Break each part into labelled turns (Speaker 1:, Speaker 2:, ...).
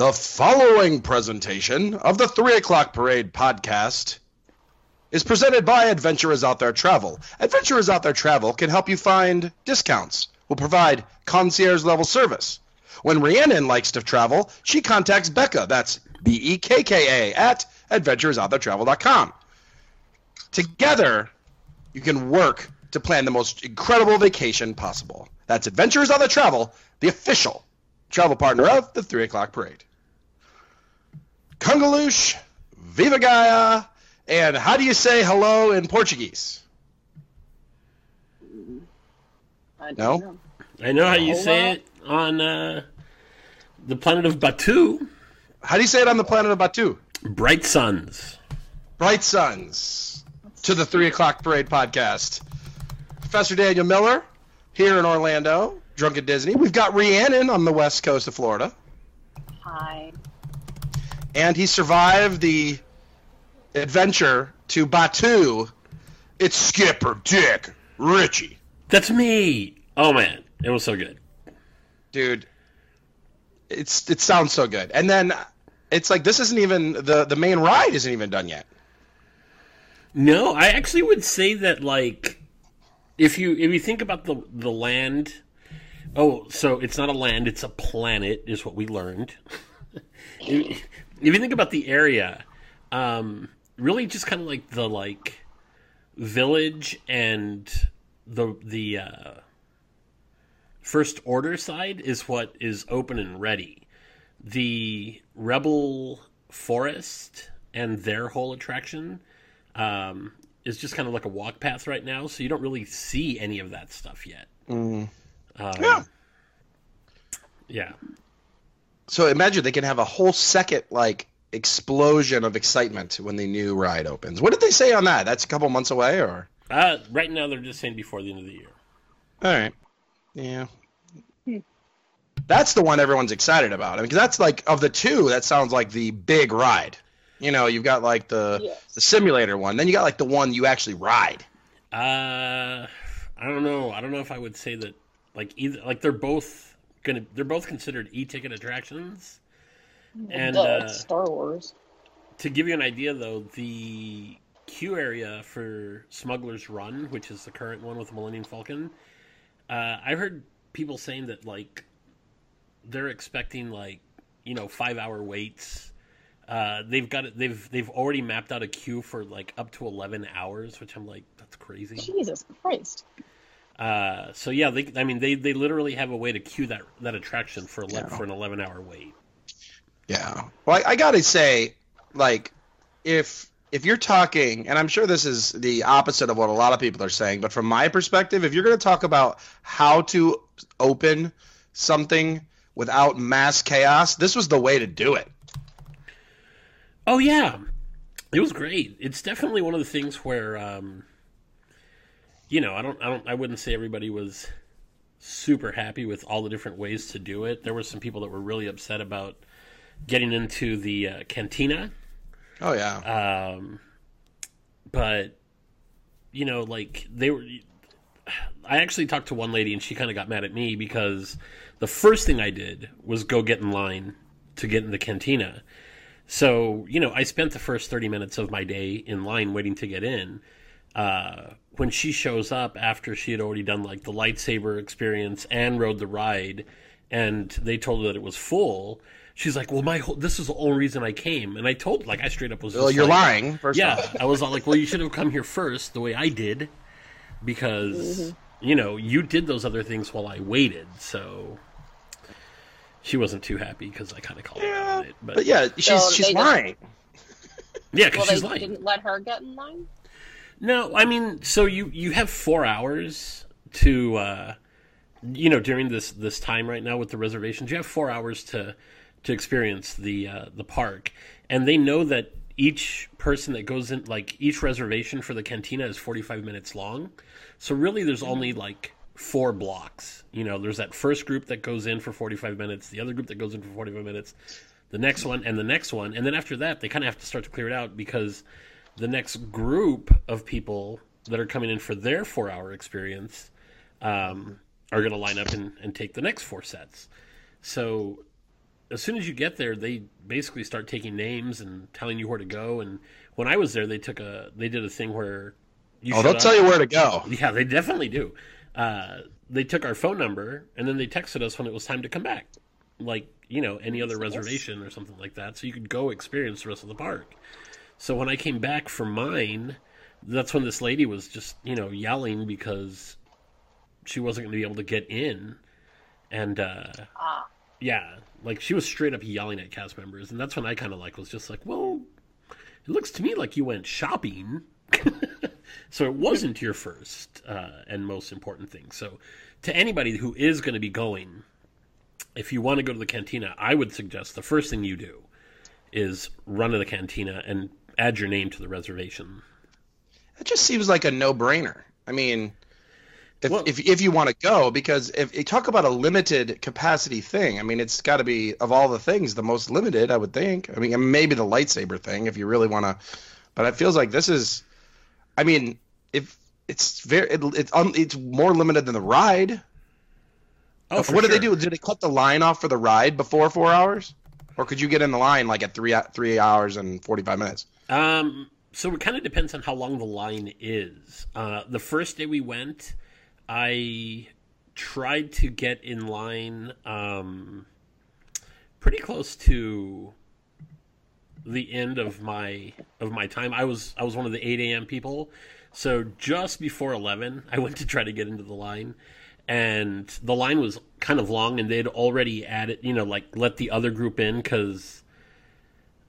Speaker 1: The following presentation of the 3 o'clock parade podcast is presented by Adventurers Out There Travel. Adventurers Out There Travel can help you find discounts, will provide concierge level service. When Rhiannon likes to travel, she contacts Bekka, that's B E K K A, at adventuresouttheretravel.com. Together, you can work to plan the most incredible vacation possible. That's Adventurers Out There Travel, the official travel partner of the 3 o'clock parade. Kungaloosh, Viva Gaia, and how do you say hello in Portuguese?
Speaker 2: I don't
Speaker 1: No?
Speaker 2: know.
Speaker 3: I know how you
Speaker 2: Hola.
Speaker 3: say it on uh, the planet of Batuu.
Speaker 1: How do you say it on the planet of Batuu?
Speaker 3: Bright suns.
Speaker 1: Bright Suns to the 3 o'clock parade podcast. Professor Daniel Miller here in Orlando, drunk at Disney. We've got Rhiannon on the west coast of Florida,
Speaker 2: Hi.
Speaker 1: And he survived the adventure to Batuu. It's Skipper Dick Ritchie.
Speaker 3: That's me. Oh man, it was so good.
Speaker 1: dude it's it sounds so good and then it's like this isn't even the the main ride isn't even done yet
Speaker 3: No, I actually would say that like if you if you think about the the land oh, so it's not a land, it's a planet is what we learned. if, if you think about the area, um really just kind of like the like village and the the uh first order side is what is open and ready. The rebel forest and their whole attraction um, is just kind of like a walk path right now, so you don't really see any of that stuff yet. Um,
Speaker 1: Yeah.
Speaker 3: yeah.
Speaker 1: So imagine they can have a whole second like explosion of excitement when the new ride opens what did they say on that that's a couple months away or
Speaker 3: Uh, right now, they're just saying before the end of the year.
Speaker 1: all right yeah that's the one everyone's excited about I mean, because that's like of the two that sounds like the big ride you know you've got like the
Speaker 2: Yes.
Speaker 1: the simulator one then you got like the one you actually ride
Speaker 3: Uh, I don't know. I don't know if I would say that. Like either, like they're both gonna, they're both considered e-ticket attractions. And
Speaker 2: Duh,
Speaker 3: uh,
Speaker 2: Star Wars.
Speaker 3: to give you an idea, though, the queue area for Smuggler's Run, which is the current one with Millennium Falcon, uh, I heard people saying that like they're expecting like you know five hour waits. Uh, they've got it. They've they've already mapped out a queue for like up to eleven hours, which I'm like that's crazy.
Speaker 2: Jesus Christ.
Speaker 3: Uh, so yeah, they, I mean they, they literally have a way to queue that that attraction for ele-
Speaker 1: Yeah.
Speaker 3: for an eleven hour wait.
Speaker 1: Yeah. Well, I, I gotta say, like, if if you're talking, and I'm sure this is the opposite of what a lot of people are saying, but from my perspective, if you're gonna talk about how to open something without mass chaos, this was the way to do it.
Speaker 3: Oh yeah, it was great. It's definitely one of the things where, um, you know, I don't, I don't, I wouldn't say everybody was super happy with all the different ways to do it. There were some people that were really upset about getting into the uh, cantina,
Speaker 1: Oh yeah.
Speaker 3: um, but you know, like they were. I actually talked to one lady and she kind of got mad at me because the first thing I did was go get in line to get in the cantina. So, you know, I spent the first 30 minutes of my day in line waiting to get in. Uh, when she shows up after she had already done like the lightsaber experience and rode the ride, and they told her that it was full, she's like, "Well, my whole, this is the only reason I came." And I told, like, I straight up was,
Speaker 1: well,
Speaker 3: just
Speaker 1: you're
Speaker 3: like,
Speaker 1: lying. First
Speaker 3: yeah. I was all like, well, you should have come here first, the way I did, because you know you did those other things while I waited. So she wasn't too happy because I kind of called her out on it. But,
Speaker 1: But yeah, she's
Speaker 2: So
Speaker 1: she's
Speaker 2: they just-
Speaker 1: lying.
Speaker 3: yeah,
Speaker 2: Well,
Speaker 3: because
Speaker 2: they
Speaker 3: she's like,
Speaker 2: didn't let her get in line?
Speaker 3: No, I mean, so you you have four hours to, uh, you know, during this this time right now with the reservations, you have four hours to to experience the uh, the park, and they know that each person that goes in, like each reservation for the cantina is forty five minutes long, so really there's only like four blocks. You know, there's that first group that goes in for forty five minutes, the other group that goes in for forty five minutes, the next one, and the next one, and then after that they kind of have to start to clear it out because the next group of people that are coming in for their four hour experience um, are going to line up and, and take the next four sets. So as soon as you get there, they basically start taking names and telling you where to go. And when I was there, they took a they did a thing where you
Speaker 1: Oh, they'll
Speaker 3: up-
Speaker 1: tell you where to go.
Speaker 3: Yeah, they definitely do. Uh, they took our phone number and then they texted us when it was time to come back, like you know any other reservation or something like that, so you could go experience the rest of the park. So when I came back for mine, that's when this lady was just you know yelling because she wasn't going to be able to get in, and uh,
Speaker 2: Ah,
Speaker 3: yeah, like she was straight up yelling at cast members, and that's when I kind of like was just like, well, it looks to me like you went shopping, so it wasn't your first uh, and most important thing. So, to anybody who is going to be going, if you want to go to the cantina, I would suggest the first thing you do is run to the cantina and add your name to the reservation.
Speaker 1: It just seems like a no-brainer. I mean, if
Speaker 3: Well-
Speaker 1: if if you want to go, because if you talk about a limited capacity thing, I mean, it's got to be of all the things the most limited, I would think. I mean, maybe the lightsaber thing, if you really want to. But it feels like this is, I mean, if it's very, it, it's um, it's more limited than the ride.
Speaker 3: Oh,
Speaker 1: what did they
Speaker 3: sure.
Speaker 1: do? Did they cut the line off for the ride before four hours, or could you get in the line like at three three hours and forty five minutes?
Speaker 3: Um, so it kind of depends on how long the line is. Uh, the first day we went, I tried to get in line um, pretty close to the end of my of my time. I was I was one of the eight a.m. people, so just before eleven, I went to try to get into the line, and the line was kind of long, and they'd already added, you know, like let the other group in because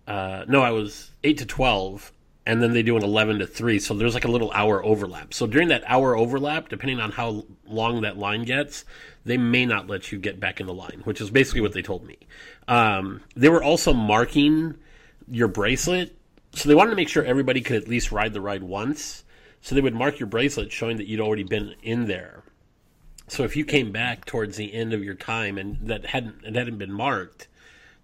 Speaker 3: uh, no, I was eight to twelve, and then they do an eleven to three. So there's like a little hour overlap. So during that hour overlap, depending on how long that line gets, they may not let you get back in the line, which is basically what they told me. Um, they were also marking your bracelet, so they wanted to make sure everybody could at least ride the ride once. So they would mark your bracelet, showing that you'd already been in there. So if you came back towards the end of your time and that hadn't it hadn't been marked,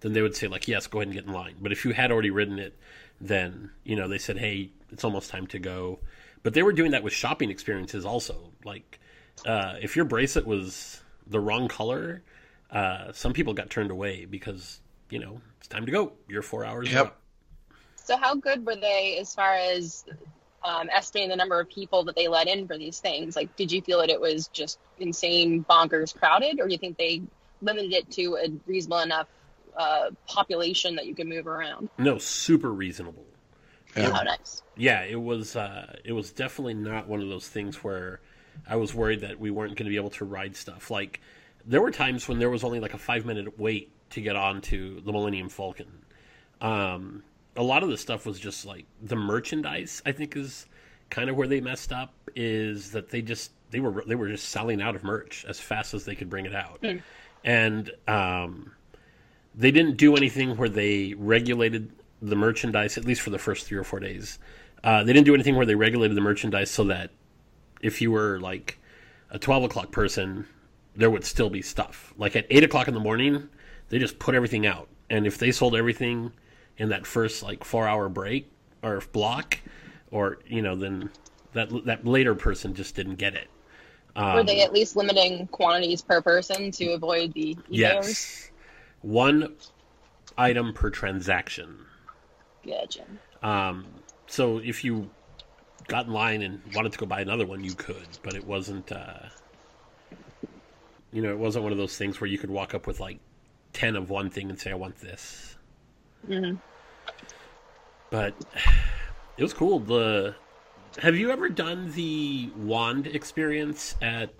Speaker 3: then they would say like, yes, go ahead and get in line. But if you had already ridden it, then you know they said, hey, it's almost time to go. But they were doing that with shopping experiences also. Like uh, if your bracelet was the wrong color, uh, some people got turned away because you know it's time to go. Your four hours. are
Speaker 1: Yep.
Speaker 3: up.
Speaker 2: so how good were they as far as um, estimating the number of people that they let in for these things? Like, did you feel that it was just insane, bonkers crowded, or do you think they limited it to a reasonable enough uh, population that you can move around?
Speaker 3: No, super reasonable.
Speaker 1: Yeah.
Speaker 2: Oh, nice.
Speaker 3: Yeah, it was. Uh, it was definitely not one of those things where I was worried that we weren't going to be able to ride stuff. Like there were times when there was only like a five minute wait to get onto the Millennium Falcon. Um, a lot of the stuff was just like the merchandise. I think is kind of where they messed up. Is that they just they were they were just selling out of merch as fast as they could bring it out, and um, they didn't do anything where they regulated the merchandise at least for the first three or four days. Uh, they didn't do anything where they regulated the merchandise so that if you were like a twelve o'clock person, there would still be stuff. Like at eight o'clock in the morning, they just put everything out, and if they sold everything in that first like four hour break or block, or you know, then that that later person just didn't get it.
Speaker 2: Were they at least limiting quantities per person to avoid the e
Speaker 3: Yes, one item per transaction.
Speaker 2: Gotcha.
Speaker 3: Um, so if you got in line and wanted to go buy another one, you could, but it wasn't. Uh, you know, it wasn't one of those things where you could walk up with like ten of one thing and say, "I want this."
Speaker 2: hmm
Speaker 3: But it was cool. The have you ever done the wand experience at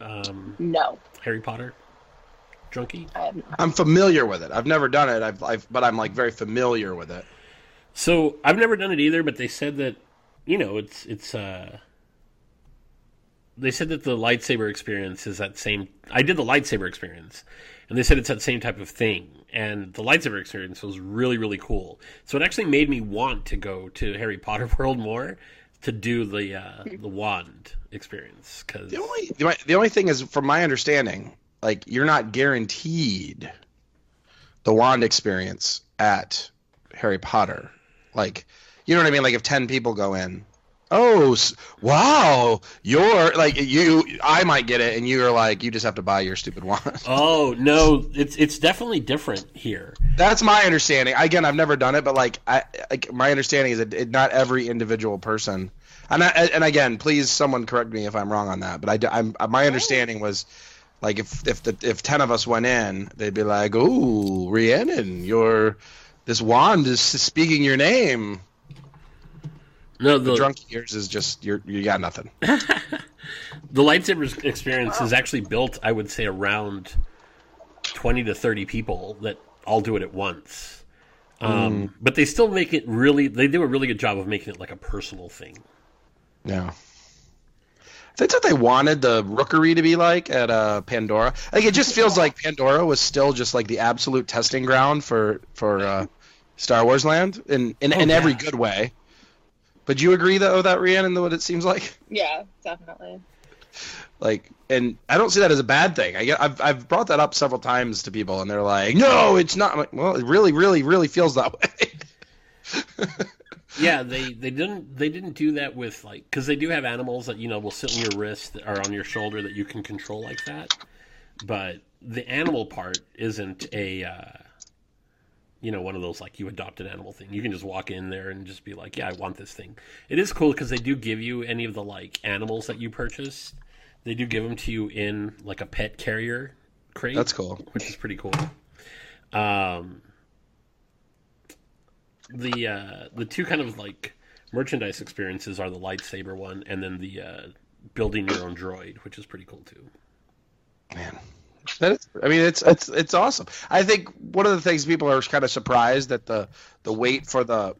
Speaker 3: um,
Speaker 2: No,
Speaker 3: Harry Potter? Drunky?
Speaker 2: I have not.
Speaker 1: I'm familiar with it. I've never done it. I've, I've but I'm like very familiar with it.
Speaker 3: So I've never done it either, but they said that you know it's it's uh they said that the lightsaber experience is that same I did the lightsaber experience and they said it's that same type of thing and the lightsaber experience was really really cool. So it actually made me want to go to Harry Potter World more to do the uh the wand experience cuz
Speaker 1: The only the only thing is, from my understanding, like you're not guaranteed the wand experience at Harry Potter. Like, you know what I mean? Like if ten people go in, Oh, wow! You're like you. I might get it, and you're like you just have to buy your stupid wand.
Speaker 3: Oh no, it's it's definitely different here.
Speaker 1: That's my understanding. Again, I've never done it, but like, I, like my understanding is that it, not every individual person. And I, and again, please, someone correct me if I'm wrong on that. But I, am my understanding was, like, if if the if ten of us went in, they'd be like, "Ooh, Rhiannon, your this wand is speaking your name."
Speaker 3: No, the
Speaker 1: The drunk ears is just you're you got nothing.
Speaker 3: the lightsaber experience is actually built, I would say, around twenty to thirty people that all do it at once. Um, But they still make it really. They do a really good job of making it like a personal thing.
Speaker 1: Yeah. That's what they wanted the rookery to be like at uh, Pandora. Like it just feels like Pandora was still just like the absolute testing ground for for uh, Star Wars Land in in,
Speaker 3: Oh,
Speaker 1: in every good way. But do you agree though that Rhiannon, what it seems like?
Speaker 2: Yeah, definitely.
Speaker 1: Like, and I don't see that as a bad thing. I get, I've I've brought that up several times to people, and they're like, "No, it's not." I'm like, well, it really, really, really feels that way.
Speaker 3: Yeah, they, they didn't they didn't do that with like because they do have animals that you know will sit on your wrist or on your shoulder that you can control like that, but the animal part isn't a uh, you know one of those like you adopt an animal thing. You can just walk in there and just be like, yeah, I want this thing. It is cool because they do give you any of the like animals that you purchase. They do give them to you in like a pet carrier crate.
Speaker 1: That's cool.
Speaker 3: which is pretty cool. Um, the uh, the two kind of like merchandise experiences are the lightsaber one, and then the uh, building your own droid, which is pretty cool too.
Speaker 1: Man, that is, I mean, it's it's it's awesome. I think one of the things people are kind of surprised that the the wait for the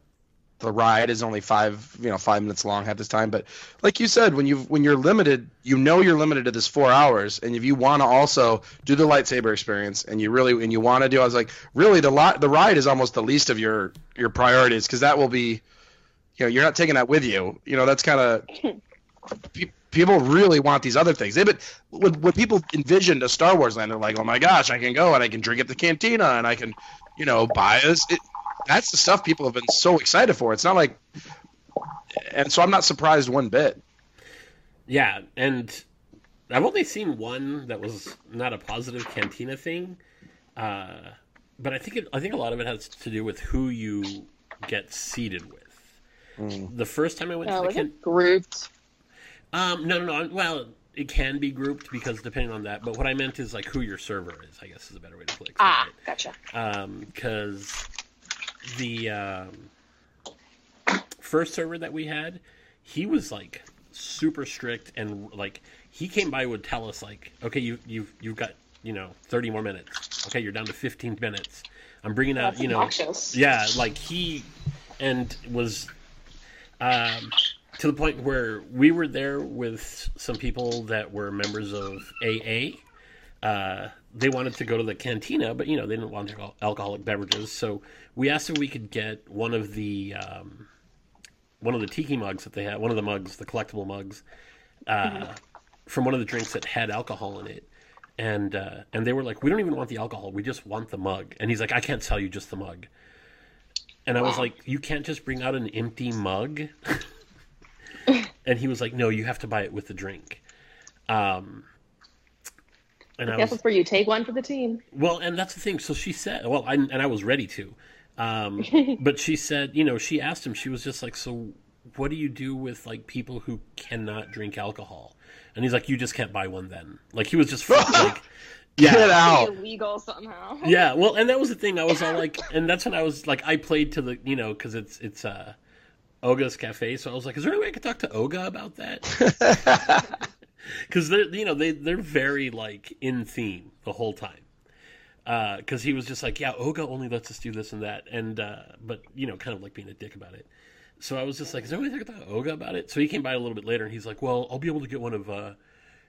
Speaker 1: the ride is only five you know five minutes long at this time. But like you said, when you when you're limited, you know you're limited to this four hours, and if you want to also do the lightsaber experience, and you really and you want to do, I was like, really the lot the ride is almost the least of your your priorities because that will be, you know, you're not taking that with you. You know, that's kind of pe- people really want these other things. They but when, when people envisioned a Star Wars land, they're like, oh my gosh, I can go and I can drink at the cantina and I can, you know, buy this. It, that's the stuff people have been so excited for. It's not like, and so I'm not surprised one bit.
Speaker 3: Yeah, and I've only seen one that was not a positive cantina thing, uh, but I think it, I think a lot of it has to do with who you get seated with. The first time I went
Speaker 2: No,
Speaker 3: to the
Speaker 2: was
Speaker 3: can-
Speaker 2: grouped?
Speaker 3: Um, no, no, no. Well, it can be grouped because depending on that. But what I meant is like who your server is. I guess is a better way to put it.
Speaker 2: Ah, gotcha.
Speaker 3: Because the um, first server that we had, he was like super strict and like he came by would tell us like, okay, you you've you've got you know thirty more minutes. Okay, you're down to fifteen minutes. I'm bringing out
Speaker 2: That's
Speaker 3: you know
Speaker 2: obnoxious.
Speaker 3: yeah, like he and was um, to the point where we were there with some people that were members of AA. Uh, they wanted to go to the cantina, but you know they didn't want al- alcoholic beverages, so we asked if we could get one of the um, one of the tiki mugs that they had, one of the mugs, the collectible mugs, uh, from one of the drinks that had alcohol in it. And uh, and they were like, we don't even want the alcohol, we just want the mug. And he's like, I can't sell you just the mug. And I was
Speaker 2: Wow.
Speaker 3: like, you can't just bring out an empty mug. and he was like, no, you have to buy it with the drink. Um, and I,
Speaker 4: I guess
Speaker 3: was
Speaker 4: that's where you take one for the team.
Speaker 3: well, and that's the thing. So she said, well, I, and I was ready to, um, but she said, you know, she asked him. She was just like, so what do you do with like people who cannot drink alcohol? And he's like, you just can't buy one then. Like he was just like, yeah,
Speaker 1: Get out.
Speaker 2: Illegal somehow.
Speaker 3: yeah, well, and that was the thing. I was all like, and that's when I was like, I played to the, you know, because it's it's uh, Oga's Cafe. So I was like, is there any way I could talk to Oga about that? Because they're, you know, they they're very like in theme the whole time. Because he was just like, yeah, Oga only lets us do this and that, and uh, but you know, kind of like being a dick about it. So I was just like, is there any way I could talk to Oga about it? So he came by a little bit later, and he's like, well, I'll be able to get one of. Uh,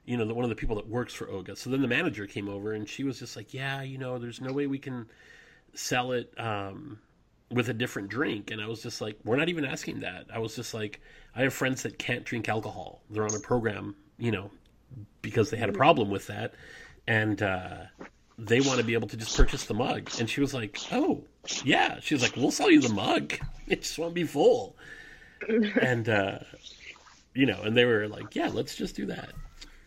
Speaker 3: you know, the, one of the people that works for Oga. So then the manager came over and she was just like, yeah, you know, there's no way we can sell it um, with a different drink. And I was just like, we're not even asking that. I was just like, I have friends that can't drink alcohol. They're on a program, you know, because they had a problem with that. And uh, they want to be able to just purchase the mug. And she was like, oh, yeah. She was like, we'll sell you the mug. It just won't be full. and uh, you know, and they were like, "Yeah, let's just do that."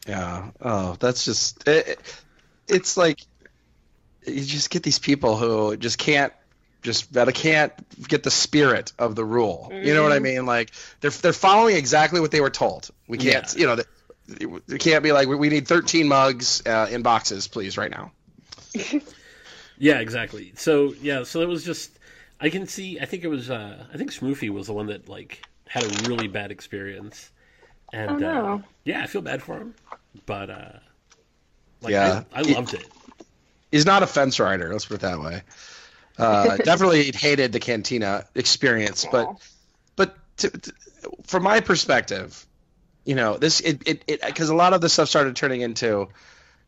Speaker 1: Yeah. Oh, that's just it, it's like you just get these people who just can't just that I can't get the spirit of the rule. You know what I mean? Like they're they're following exactly what they were told. We can't,
Speaker 3: Yeah.
Speaker 1: you know, they, they can't be like we- we need 13 mugs uh, in boxes, please, right now.
Speaker 3: Yeah, exactly. So yeah, so that was just I can see. I think it was. uh I think Smoofy was the one that like had a really bad experience, and
Speaker 2: Oh, no.
Speaker 3: uh, yeah, I feel bad for him, but uh like,
Speaker 1: Yeah.
Speaker 3: I, I loved it.
Speaker 1: He's not a fence rider. Let's put it that way. Uh, definitely hated the cantina experience, but
Speaker 2: Aw.
Speaker 1: but to, to, from my perspective, you know, this it it because a lot of this stuff started turning into,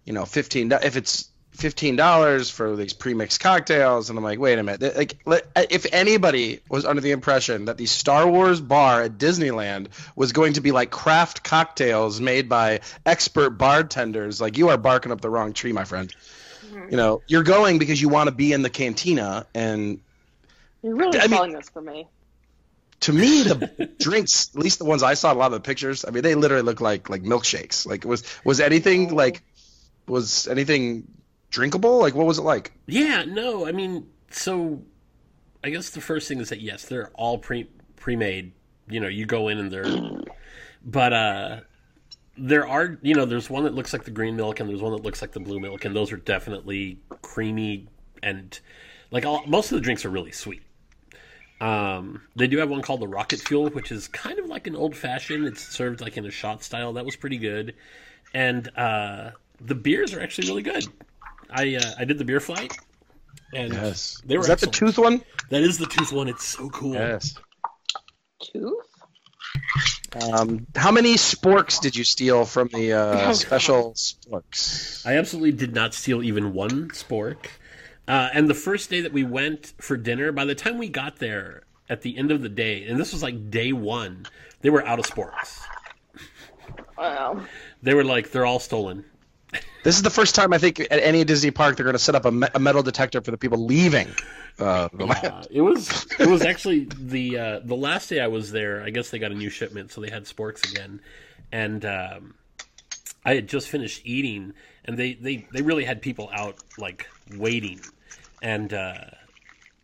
Speaker 1: you know, fifteen. If it's fifteen dollars for these pre-mixed cocktails, and I'm like, wait a minute, like, if anybody was under the impression that the Star Wars bar at Disneyland was going to be like craft cocktails made by expert bartenders, like you are barking up the wrong tree, my friend. Mm-hmm. You know, you're going because you want to be in the cantina and
Speaker 2: You're really
Speaker 1: I mean-
Speaker 2: selling this for me.
Speaker 1: to me the drinks at least the ones i saw a lot of the pictures i mean they literally look like like milkshakes like was was anything oh. like was anything drinkable like what was it like
Speaker 3: Yeah, no, I mean, so I guess the first thing is that yes, they're all pre pre-made. You know, you go in and they're, but uh, there are you know, there's one that looks like the green milk and there's one that looks like the blue milk, and those are definitely creamy and like all, most of the drinks are really sweet. Um, they do have one called the Rocket Fuel, which is kind of like an old fashioned. It's served like in a shot style. That was pretty good, and uh, the beers are actually really good. I uh, I did the beer flight, and
Speaker 1: yes
Speaker 3: they were
Speaker 1: is that the tooth one
Speaker 3: That is the tooth one. It's so cool.
Speaker 1: yes
Speaker 2: Tooth?
Speaker 1: um how many sporks did you steal from the
Speaker 2: Oh,
Speaker 1: uh
Speaker 2: God.
Speaker 1: special sporks
Speaker 3: I absolutely did not steal even one spork. Uh, and the first day that we went for dinner, by the time we got there at the end of the day, and this was like day one, they were out of sporks.
Speaker 2: Wow.
Speaker 3: They were like, they're all stolen.
Speaker 1: This is the first time i think at any disney park they're going to set up a, me- a metal detector for the people leaving uh the.
Speaker 3: Uh, it was it was actually the uh, the last day I was there. I guess they got a new shipment, so they had sporks again, and um, I had just finished eating, and they they they really had people out like waiting, and uh,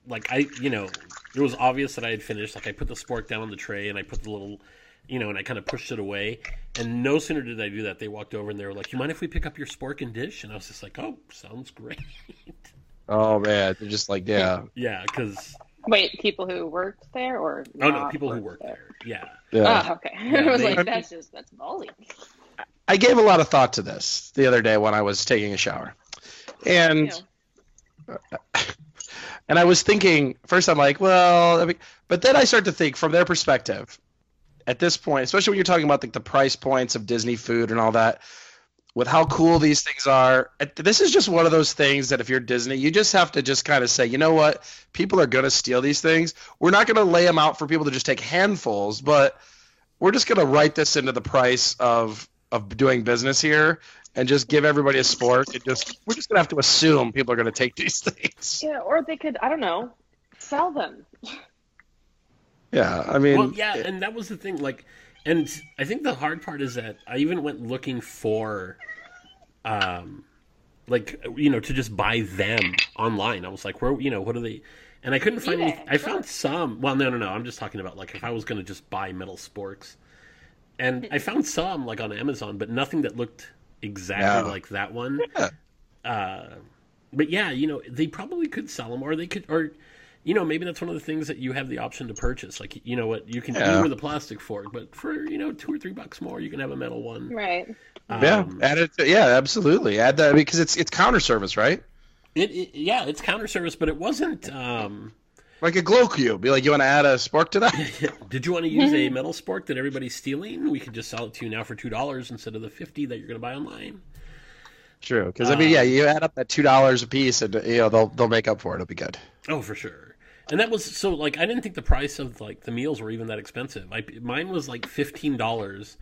Speaker 3: like I you know it was obvious that I had finished. Like I put the spork down on the tray, and I put the little. You know, and I kind of pushed it away, and no sooner did I do that, they walked over and they were like, "You mind if we pick up your spork and dish?" And I was just like, "Oh, sounds great."
Speaker 1: oh man they're just like yeah
Speaker 3: yeah, because
Speaker 2: Wait, people who worked there or
Speaker 3: oh no,
Speaker 2: not
Speaker 3: people who
Speaker 2: worked
Speaker 3: work there, yeah.
Speaker 1: yeah
Speaker 2: Oh, okay.
Speaker 3: Yeah,
Speaker 2: I was
Speaker 3: they-
Speaker 2: like, that's just that's ballsy.
Speaker 1: I gave a lot of thought to this the other day when I was taking a shower. And and I was thinking first I'm like, well, I mean, but then I start to think from their perspective at this point, especially when you're talking about like the price points of Disney food and all that, with how cool these things are. This is just one of those things that if you're Disney, you just have to just kind of say, you know what, people are going to steal these things. We're not going to lay them out for people to just take handfuls, but we're just going to write this into the price of of doing business here and just give everybody a spork. Just we're just going to have to assume people are going to take these things.
Speaker 2: Yeah, or they could, I don't know, sell them.
Speaker 1: Yeah, I mean,
Speaker 3: well, yeah, and that was the thing. Like, and I think the hard part is that I even went looking for, um, like you know, to just buy them online. I was like, where, you know, what are they? And I couldn't find
Speaker 2: eBay,
Speaker 3: any. I found some. Well, no, no, no. I'm just talking about like if I was going to just buy metal sporks, and I found some like on Amazon, but nothing that looked exactly
Speaker 1: Yeah.
Speaker 3: like that one.
Speaker 1: Yeah.
Speaker 3: Uh, but yeah, you know, they probably could sell them, or they could, or you know, maybe that's one of the things that you have the option to purchase. Like, you know what, you can
Speaker 1: Yeah.
Speaker 3: do with a plastic fork, but for you know two or three bucks more, you can have a metal one.
Speaker 2: Right.
Speaker 1: yeah,
Speaker 3: Um,
Speaker 1: add it. Yeah, absolutely. Add that because it's it's counter service, right?
Speaker 3: It, it, yeah, it's counter service, but it wasn't. Um,
Speaker 1: Like a glow cube. Be like, you want to add a spork to that?
Speaker 3: did you want to use a metal spork that everybody's stealing? We could just sell it to you now for two dollars instead of the fifty that you're going to buy online.
Speaker 1: True, because I mean, yeah, you add up that two dollars a piece, and you know they'll they'll make up for it. It'll be good.
Speaker 3: Oh, for sure. And that was so like I didn't think the price of like the meals were even that expensive. I mine was like fifteen dollars,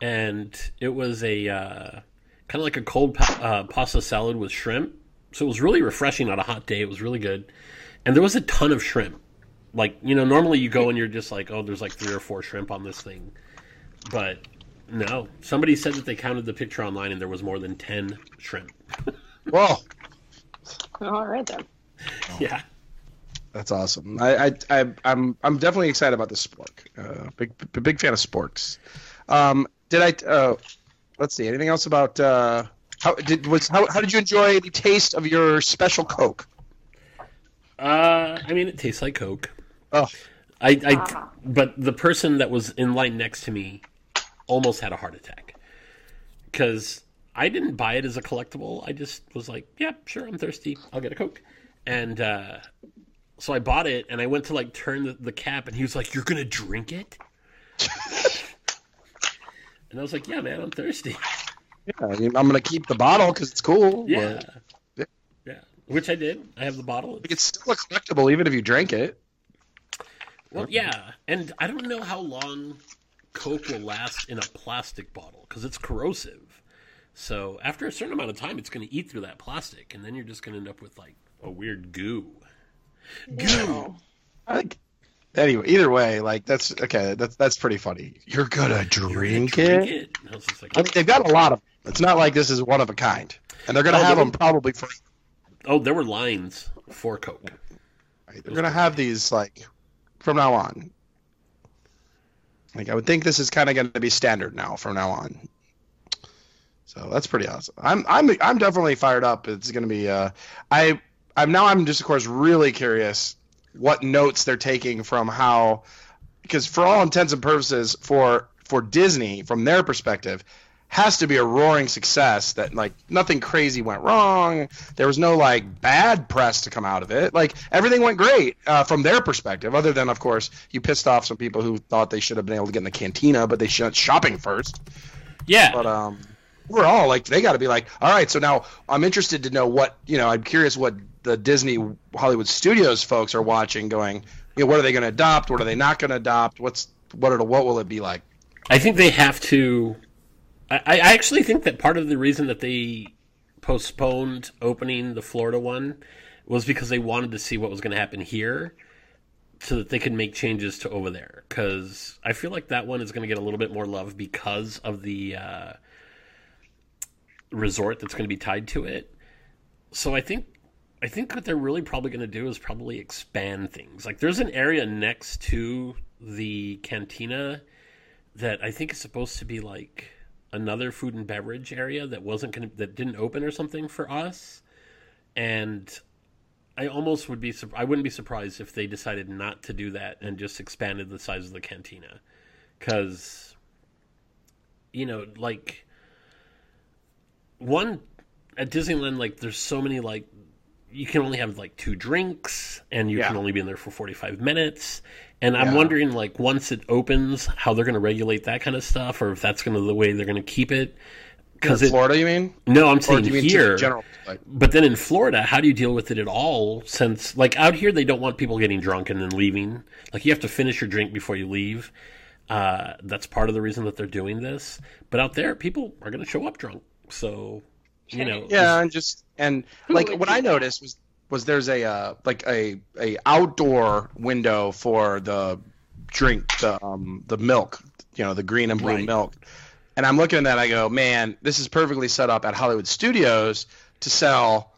Speaker 3: and it was a uh, kind of like a cold pa- uh, pasta salad with shrimp. So it was really refreshing on a hot day. It was really good, and there was a ton of shrimp. Like you know, normally you go and you're just like, oh, there's like three or four shrimp on this thing. but no. Somebody said that they counted the picture online and there was more than ten shrimp.
Speaker 1: Whoa,
Speaker 2: All right then.
Speaker 3: yeah.
Speaker 1: That's awesome. I, I, I I'm I'm definitely excited about this spork. Uh, big big fan of sporks. Um, did I? Uh, let's see. Anything else about? Uh, how did was how, how did you enjoy the taste of your special Coke?
Speaker 3: Uh, I mean, it tastes like Coke.
Speaker 1: Oh,
Speaker 3: I, I, but the person that was in line next to me almost had a heart attack because I didn't buy it as a collectible. I just was like, yeah, sure, I'm thirsty. I'll get a Coke. And uh, so I bought it and I went to like turn the, the cap and he was like, you're going to drink it? and I was like, yeah, man, I'm thirsty.
Speaker 1: yeah. I mean, I'm gonna keep the bottle because it's cool.
Speaker 3: Yeah.
Speaker 1: but
Speaker 3: Yeah. Which I did. I have the bottle.
Speaker 1: It's still a collectible even if you drank it.
Speaker 3: Well, yeah, and I don't know how long Coke will last in a plastic bottle because it's corrosive. So after a certain amount of time, it's going to eat through that plastic, and then you're just going to end up with like a weird goo.
Speaker 2: Goo.
Speaker 1: I think. Anyway, either way, like that's okay. That's that's pretty funny. You're gonna drink,
Speaker 3: Drink
Speaker 1: it.
Speaker 3: it. And I was just like,
Speaker 1: I mean, they've got a lot of. Them. It's not like this is one of a kind, and they're gonna
Speaker 3: Oh,
Speaker 1: have
Speaker 3: they
Speaker 1: them probably for.
Speaker 3: oh, there were lines for Coke.
Speaker 1: Right? They're gonna have these like from now on. Like I would think this is kind of going to be standard now from now on. So that's pretty awesome. I'm I'm I'm definitely fired up. It's going to be. Uh, I I'm now I'm just of course really curious what notes they're taking from how because for all intents and purposes for for Disney from their perspective has to be a roaring success that like nothing crazy went wrong. There was no like bad press to come out of it. Like everything went great uh, from their perspective other than of course you pissed off some people who thought they should have been able to get in the cantina but they should shopping first.
Speaker 3: Yeah,
Speaker 1: but um we're all like they got to be like all right so now i'm interested to know what you know i'm curious what the disney hollywood studios folks are watching going you know what are they going to adopt what are they not going to adopt what's what are, what will it be like
Speaker 3: I think they have to. I, I actually think that part of the reason that they postponed opening the Florida one was because they wanted to see what was going to happen here so that they could make changes to over there. Because I feel like that one is going to get a little bit more love because of the uh, resort that's going to be tied to it. So I think. I think what they're really probably going to do is probably expand things. Like, there's an area next to the cantina that I think is supposed to be like another food and beverage area that wasn't going to that didn't open or something for us, and I almost would be I wouldn't be surprised if they decided not to do that and just expanded the size of the cantina, because you know like one at Disneyland like there's so many like you can only have like two drinks and you
Speaker 1: Yeah.
Speaker 3: can only be in there for 45 minutes. And i'm wondering like once it opens how they're going to regulate that kind of stuff or if that's going to the way they're going to keep it? Because
Speaker 1: florida you mean?
Speaker 3: No i'm saying
Speaker 1: do you mean to
Speaker 3: here.
Speaker 1: general like,
Speaker 3: but then in florida how do you deal with it at all since like out here they don't want people getting drunk and then leaving. Like you have to finish your drink before you leave. Uh, that's part of the reason that they're doing this. But out there people are going to show up drunk. So you know
Speaker 1: Yeah, and just and like what I noticed was was there's a uh, like a a outdoor window for the drink the um the milk you know the green and blue
Speaker 3: Right.
Speaker 1: milk. And I'm looking at that I go man this is perfectly set up at Hollywood Studios to sell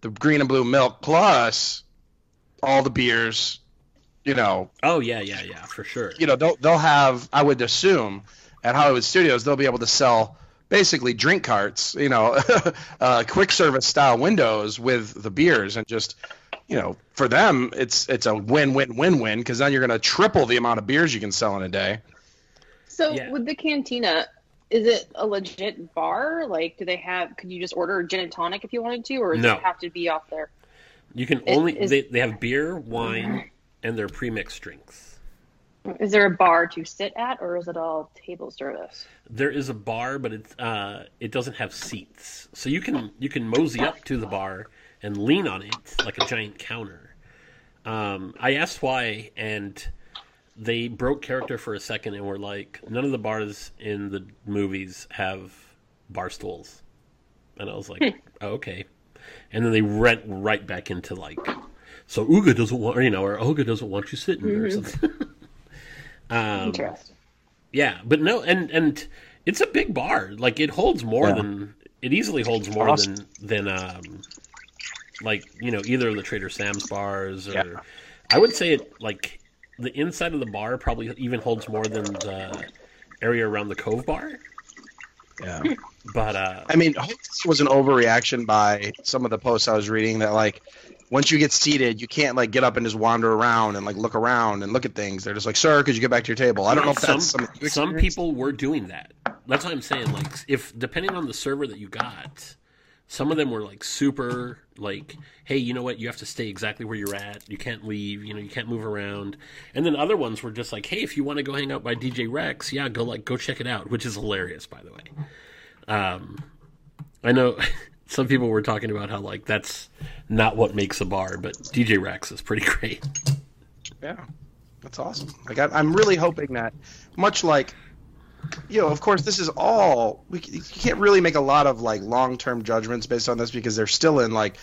Speaker 1: the green and blue milk plus all the beers you know.
Speaker 3: Oh yeah yeah yeah for sure.
Speaker 1: You know they'll they'll have I would assume at Hollywood Studios they'll be able to sell basically drink carts, you know, uh, quick service style windows with the beers and just you know for them it's it's a win win win win because then you're going to triple the amount of beers you can sell in a day.
Speaker 2: So
Speaker 3: Yeah.
Speaker 2: with the cantina, is it a legit bar? Like, do they have? Could you just order gin and tonic if you wanted to, or does
Speaker 3: No.
Speaker 2: it have to be off there?
Speaker 3: You can only
Speaker 2: is-
Speaker 3: they, they have beer, wine, and their premixed drinks.
Speaker 2: Is there a bar to sit at, or is it all table service?
Speaker 3: There is a bar, but it's uh, it doesn't have seats, so you can you can mosey up to the bar and lean on it like a giant counter. Um, I asked why, and they broke character for a second and were like, none of the bars in the movies have bar stools, and I was like, oh, okay. And then they went right back into like, so Oga doesn't want, you know, or Olga doesn't want you sitting or something. um,
Speaker 2: Interesting.
Speaker 3: Yeah, but no, and and it's a big bar. Like it holds more
Speaker 1: Yeah.
Speaker 3: than it easily holds more
Speaker 1: awesome.
Speaker 3: than than um, like you know either of the Trader Sam's bars or
Speaker 1: Yeah.
Speaker 3: I would say it like the inside of the bar probably even holds more than the area around the Cove Bar.
Speaker 1: Yeah.
Speaker 3: But uh,
Speaker 1: I mean, I hope this was an overreaction by some of the posts I was reading that like once you get seated, you can't like get up and just wander around and like look around and look at things. They're just like, "Sir, could you get back to your table?" I don't know if
Speaker 3: some
Speaker 1: that's some
Speaker 3: some people were doing that. That's what I'm saying. Like, if depending on the server that you got, some of them were like super like, hey, you know what? You have to stay exactly where you're at. You can't leave. You know, you can't move around. And then other ones were just like, hey, if you want to go hang out by DJ Rex, yeah, go like go check it out, which is hilarious, by the way. Um, I know some people were talking about how like that's not what makes a bar, but DJ Rex is pretty great.
Speaker 1: Yeah, that's awesome. Like I, I'm really hoping that, much like, you know, of course, this is all we you can't really make a lot of like long term judgments based on this because they're still in like,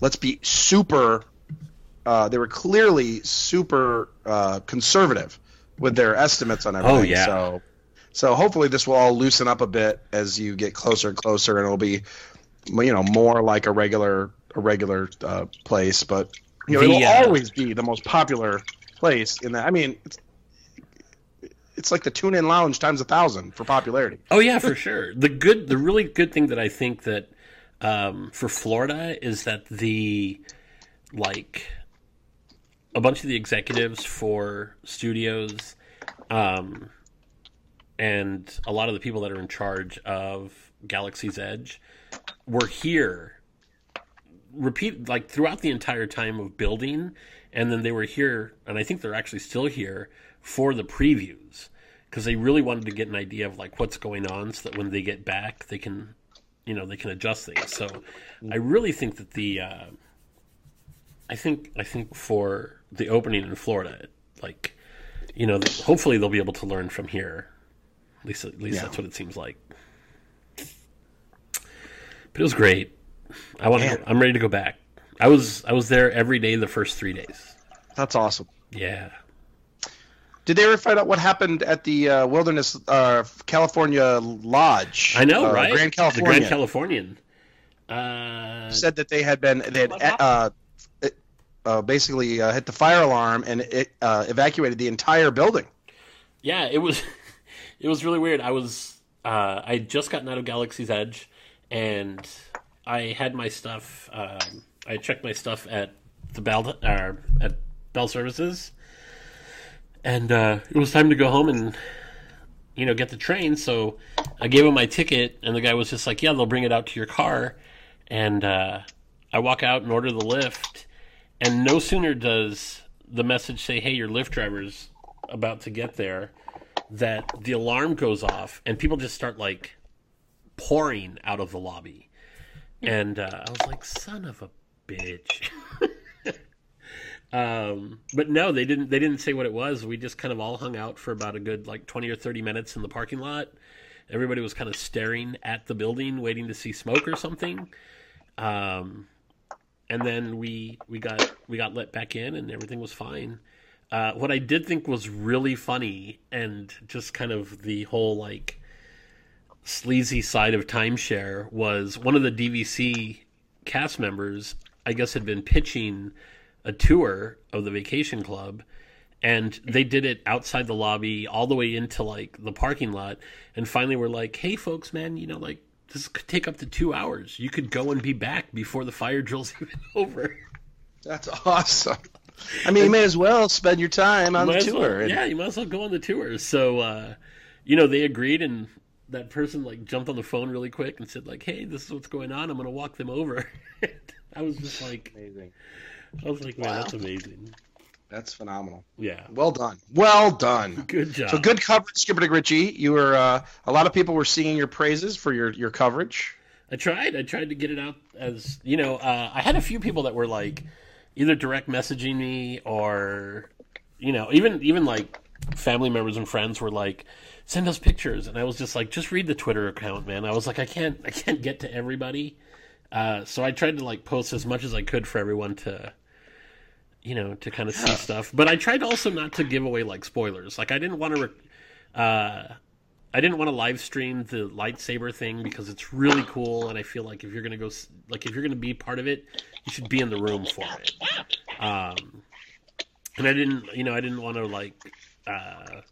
Speaker 1: let's be super. Uh, they were clearly super uh, conservative with their estimates on everything.
Speaker 3: Oh, yeah.
Speaker 1: So, so hopefully this will all loosen up a bit as you get closer and closer, and it'll be, you know, more like a regular a regular uh, place. But you know,
Speaker 3: The,
Speaker 1: it'll
Speaker 3: uh,
Speaker 1: always be the most popular place in that. I mean, it's, it's like the tune in lounge times a thousand for popularity.
Speaker 3: Oh yeah, for sure. The good, the really good thing that I think that um, for Florida is that the like a bunch of the executives for studios um, and a lot of the people that are in charge of Galaxy's Edge were here repeat like throughout the entire time of building and then they were here and I think they're actually still here for the previews. Because they really wanted to get an idea of like what's going on so that when they get back they can you know they can adjust things. So i really think that the uh, i think i think for the opening in florida like you know hopefully they'll be able to learn from here. At least at least
Speaker 1: Yeah.
Speaker 3: that's what it seems like but it was great i want to i'm ready to go back i was i was there every day the first three days
Speaker 1: That's awesome.
Speaker 3: yeah
Speaker 1: Did they ever find out what happened at the uh, Wilderness uh, California Lodge?
Speaker 3: i know
Speaker 1: uh,
Speaker 3: right
Speaker 1: Grand
Speaker 3: the
Speaker 1: California.
Speaker 3: grand californian uh
Speaker 1: said that they had been they had uh, it, uh, basically uh, hit the fire alarm and it uh, evacuated the entire building.
Speaker 3: Yeah, it was it was really weird. I was uh, I had just gotten out of Galaxy's Edge, and I had my stuff. Um, I checked my stuff at the Bell uh, at Bell Services, and uh, it was time to go home and you know get the train. So I gave him my ticket, and the guy was just like, "Yeah, they'll bring it out to your car." And uh, I walk out and order the Lyft, and no sooner does the message say, "Hey, your Lyft driver's about to get there," that the alarm goes off, and people just start like pouring out of the lobby. And uh, I was like, "Son of a bitch!" um, but no, they didn't. They didn't say what it was. We just kind of all hung out for about a good like twenty or thirty minutes in the parking lot. Everybody was kind of staring at the building, waiting to see smoke or something. Um, and then we we got we got let back in, and everything was fine. Uh, what I did think was really funny, and just kind of the whole like sleazy side of timeshare, was one of the DVC cast members. I guess had been pitching a tour of the vacation club and they did it outside the lobby all the way into like the parking lot and finally we're like hey folks man you know like this could take up to two hours you could go and be back before the fire drill's even over
Speaker 1: That's awesome. I mean, you may as well spend your time on the tour.
Speaker 3: well- yeah you might as well go on the tour so uh you know they agreed and that person like jumped on the phone really quick and said like hey this is what's going on i'm gonna walk them over i was just like
Speaker 1: Amazing.
Speaker 3: i was like man
Speaker 1: Wow.
Speaker 3: that's amazing
Speaker 1: That's phenomenal.
Speaker 3: yeah
Speaker 1: Well done. Well done.
Speaker 3: good job
Speaker 1: So good coverage, Skipper Dick Ritchie. You were uh, a lot of people were singing your praises for your your coverage.
Speaker 3: I tried. I tried to get it out as you know. Uh, I had a few people that were like either direct messaging me or you know even even like family members and friends were like send us pictures and I was just like just read the Twitter account, man. I was like I can't I can't get to everybody. Uh, so I tried to like post as much as I could for everyone to you know to kind of see stuff. But I tried also not to give away like spoilers. Like I didn't want to. Re- Uh, I didn't want to live stream the lightsaber thing because it's really cool, and I feel like if you're gonna go, like if you're gonna be part of it, you should be in the room for it. Um, and I didn't, you know, I didn't want to like uh,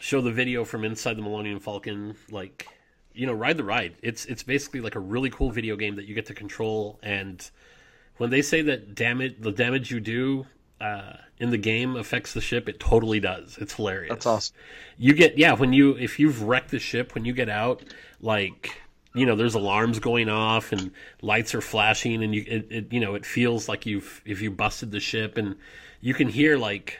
Speaker 3: show the video from inside the Millennium Falcon, like you know, ride the ride. It's it's basically like a really cool video game that you get to control, and when they say that damage, the damage you do uh, in the game affects the ship, it totally does. It's hilarious.
Speaker 1: That's awesome.
Speaker 3: You get yeah when you if you've wrecked the ship when you get out like you know there's alarms going off and lights are flashing and you it, it you know it feels like you've if you busted the ship and you can hear like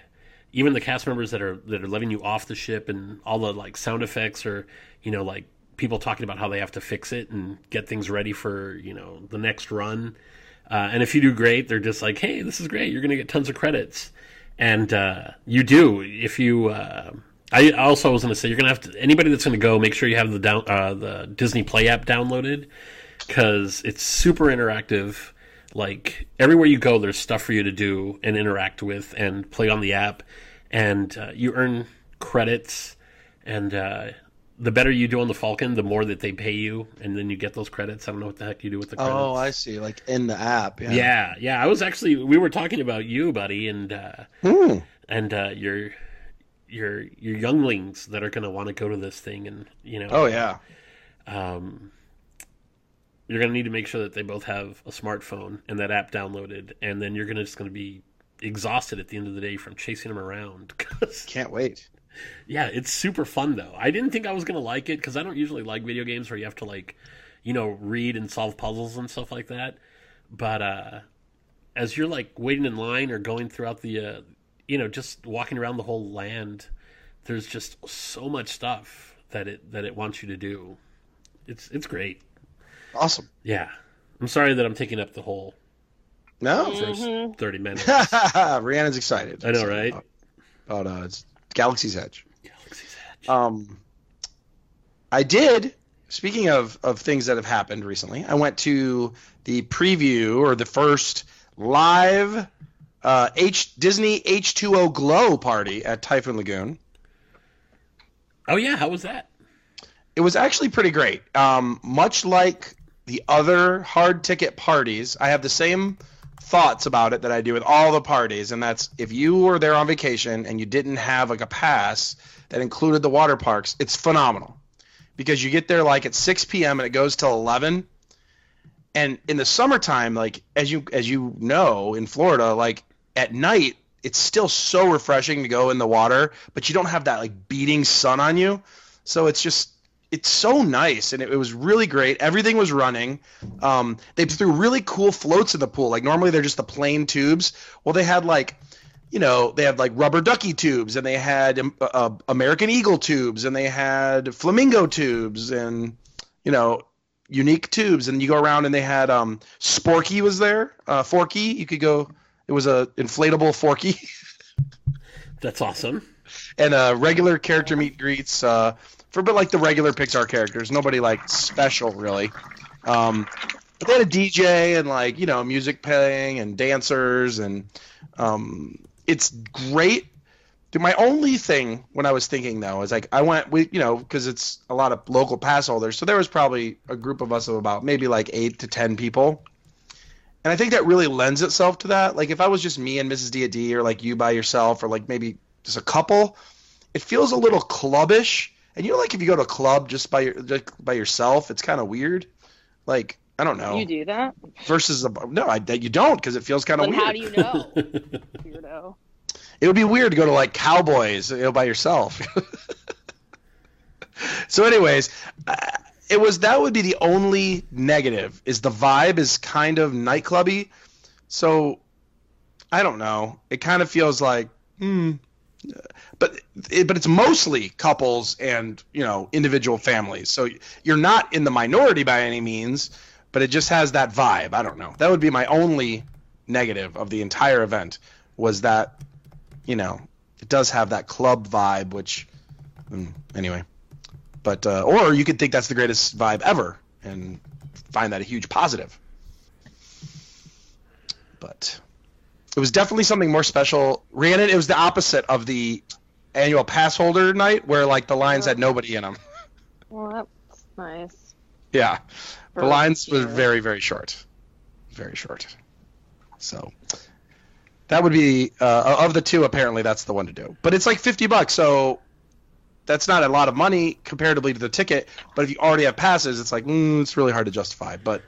Speaker 3: even the cast members that are that are letting you off the ship and all the like sound effects or you know like people talking about how they have to fix it and get things ready for you know the next run. Uh, and if you do great they're just like hey this is great. You're gonna get tons of credits. And uh, you do. If you uh, I also was going to say you're going to have to anybody that's going to go make sure you have the down uh, the Disney Play app downloaded because it's super interactive. Like everywhere you go, there's stuff for you to do and interact with and play on the app, and uh, you earn credits. And uh, the better you do on the Falcon, the more that they pay you, and then you get those credits. I don't know what the heck you do with the credits.
Speaker 1: Oh, I see. Like in the app. Yeah.
Speaker 3: yeah, yeah. I was actually we were talking about you, buddy, and uh,
Speaker 1: Hmm.
Speaker 3: and uh, your your your younglings that are going to want to go to this thing, and you know,
Speaker 1: Oh yeah.
Speaker 3: um, you're going to need to make sure that they both have a smartphone and that app downloaded, and then you're going to just going to be exhausted at the end of the day from chasing them around. 'Cause,
Speaker 1: Can't wait.
Speaker 3: yeah, it's super fun though. I didn't think I was going to like it because I don't usually like video games where you have to like, you know, read and solve puzzles and stuff like that. But uh, as you're like waiting in line or going throughout the, uh, you know, just walking around the whole land, there's just so much stuff that it that it wants you to do. It's it's great.
Speaker 1: Awesome.
Speaker 3: Yeah, I'm sorry that I'm taking up the whole
Speaker 1: No.
Speaker 3: first thirty minutes.
Speaker 1: Rhiannon's excited.
Speaker 3: I know, right?
Speaker 1: About uh, it's Galaxy's Edge.
Speaker 3: Galaxy's Edge.
Speaker 1: Um, I did. Speaking of of things that have happened recently, I went to the preview or the first live uh, H Disney H2O Glow party at Typhoon Lagoon.
Speaker 3: Oh yeah, how was that?
Speaker 1: It was actually pretty great. Um, much like the other hard ticket parties, I have the same thoughts about it that I do with all the parties, and that's if you were there on vacation and you didn't have like a pass that included the water parks, it's phenomenal because you get there like at 6 p.m. and it goes till 11. And in the summertime, like as you as you know in Florida, like at night it's still so refreshing to go in the water, but you don't have that like beating sun on you. So it's just it's so nice and it, it was really great. Everything was running. Um, they threw really cool floats in the pool. Like normally they're just the plain tubes. Well, they had like you know they had like rubber ducky tubes and they had um, uh, American Eagle tubes and they had flamingo tubes and you know unique tubes and you go around and they had um Sporky was there. Uh, Forky, you could go. It was a inflatable Forky.
Speaker 3: That's awesome.
Speaker 1: and uh, regular character meet greets uh, for but like the regular Pixar characters. Nobody like special really. Um, but they had a DJ and like you know music playing and dancers and um, it's great. My only thing when I was thinking though is like I went we you know because it's a lot of local pass holders, so there was probably a group of us of about maybe like eight to ten people. And I think that really lends itself to that. Like if I was just me and Mrs. D at D or like you by yourself or like maybe just a couple, it feels a little clubbish. And you know, like if you go to a club just by your just by yourself, it's kind of weird. Like I don't know.
Speaker 2: You do that?
Speaker 1: Versus a no, I you don't because it feels kind of weird.
Speaker 2: how do you know? Weirdo.
Speaker 1: It would be weird to go to like Cowboys you know, by yourself. so, anyways, uh, it was that would be the only negative is the vibe is kind of nightclubby. So, I don't know. It kind of feels like hmm. But it, but it's mostly couples and you know individual families. So you're not in the minority by any means, but it just has that vibe. I don't know. That would be my only negative of the entire event was that you know, it does have that club vibe, which, mm, anyway. But uh, or you could think that's the greatest vibe ever and find that a huge positive. But it was definitely something more special. Rhiannon, it was the opposite of the annual pass holder night where like the lines had nobody in them.
Speaker 2: Well, that's nice.
Speaker 1: Yeah, the
Speaker 2: For
Speaker 1: lines were very very short, very short. So that would be uh, of the two. Apparently, that's the one to do. But it's like fifty bucks, so that's not a lot of money comparatively to the ticket. But if you already have passes, it's like mm, it's really hard to justify. But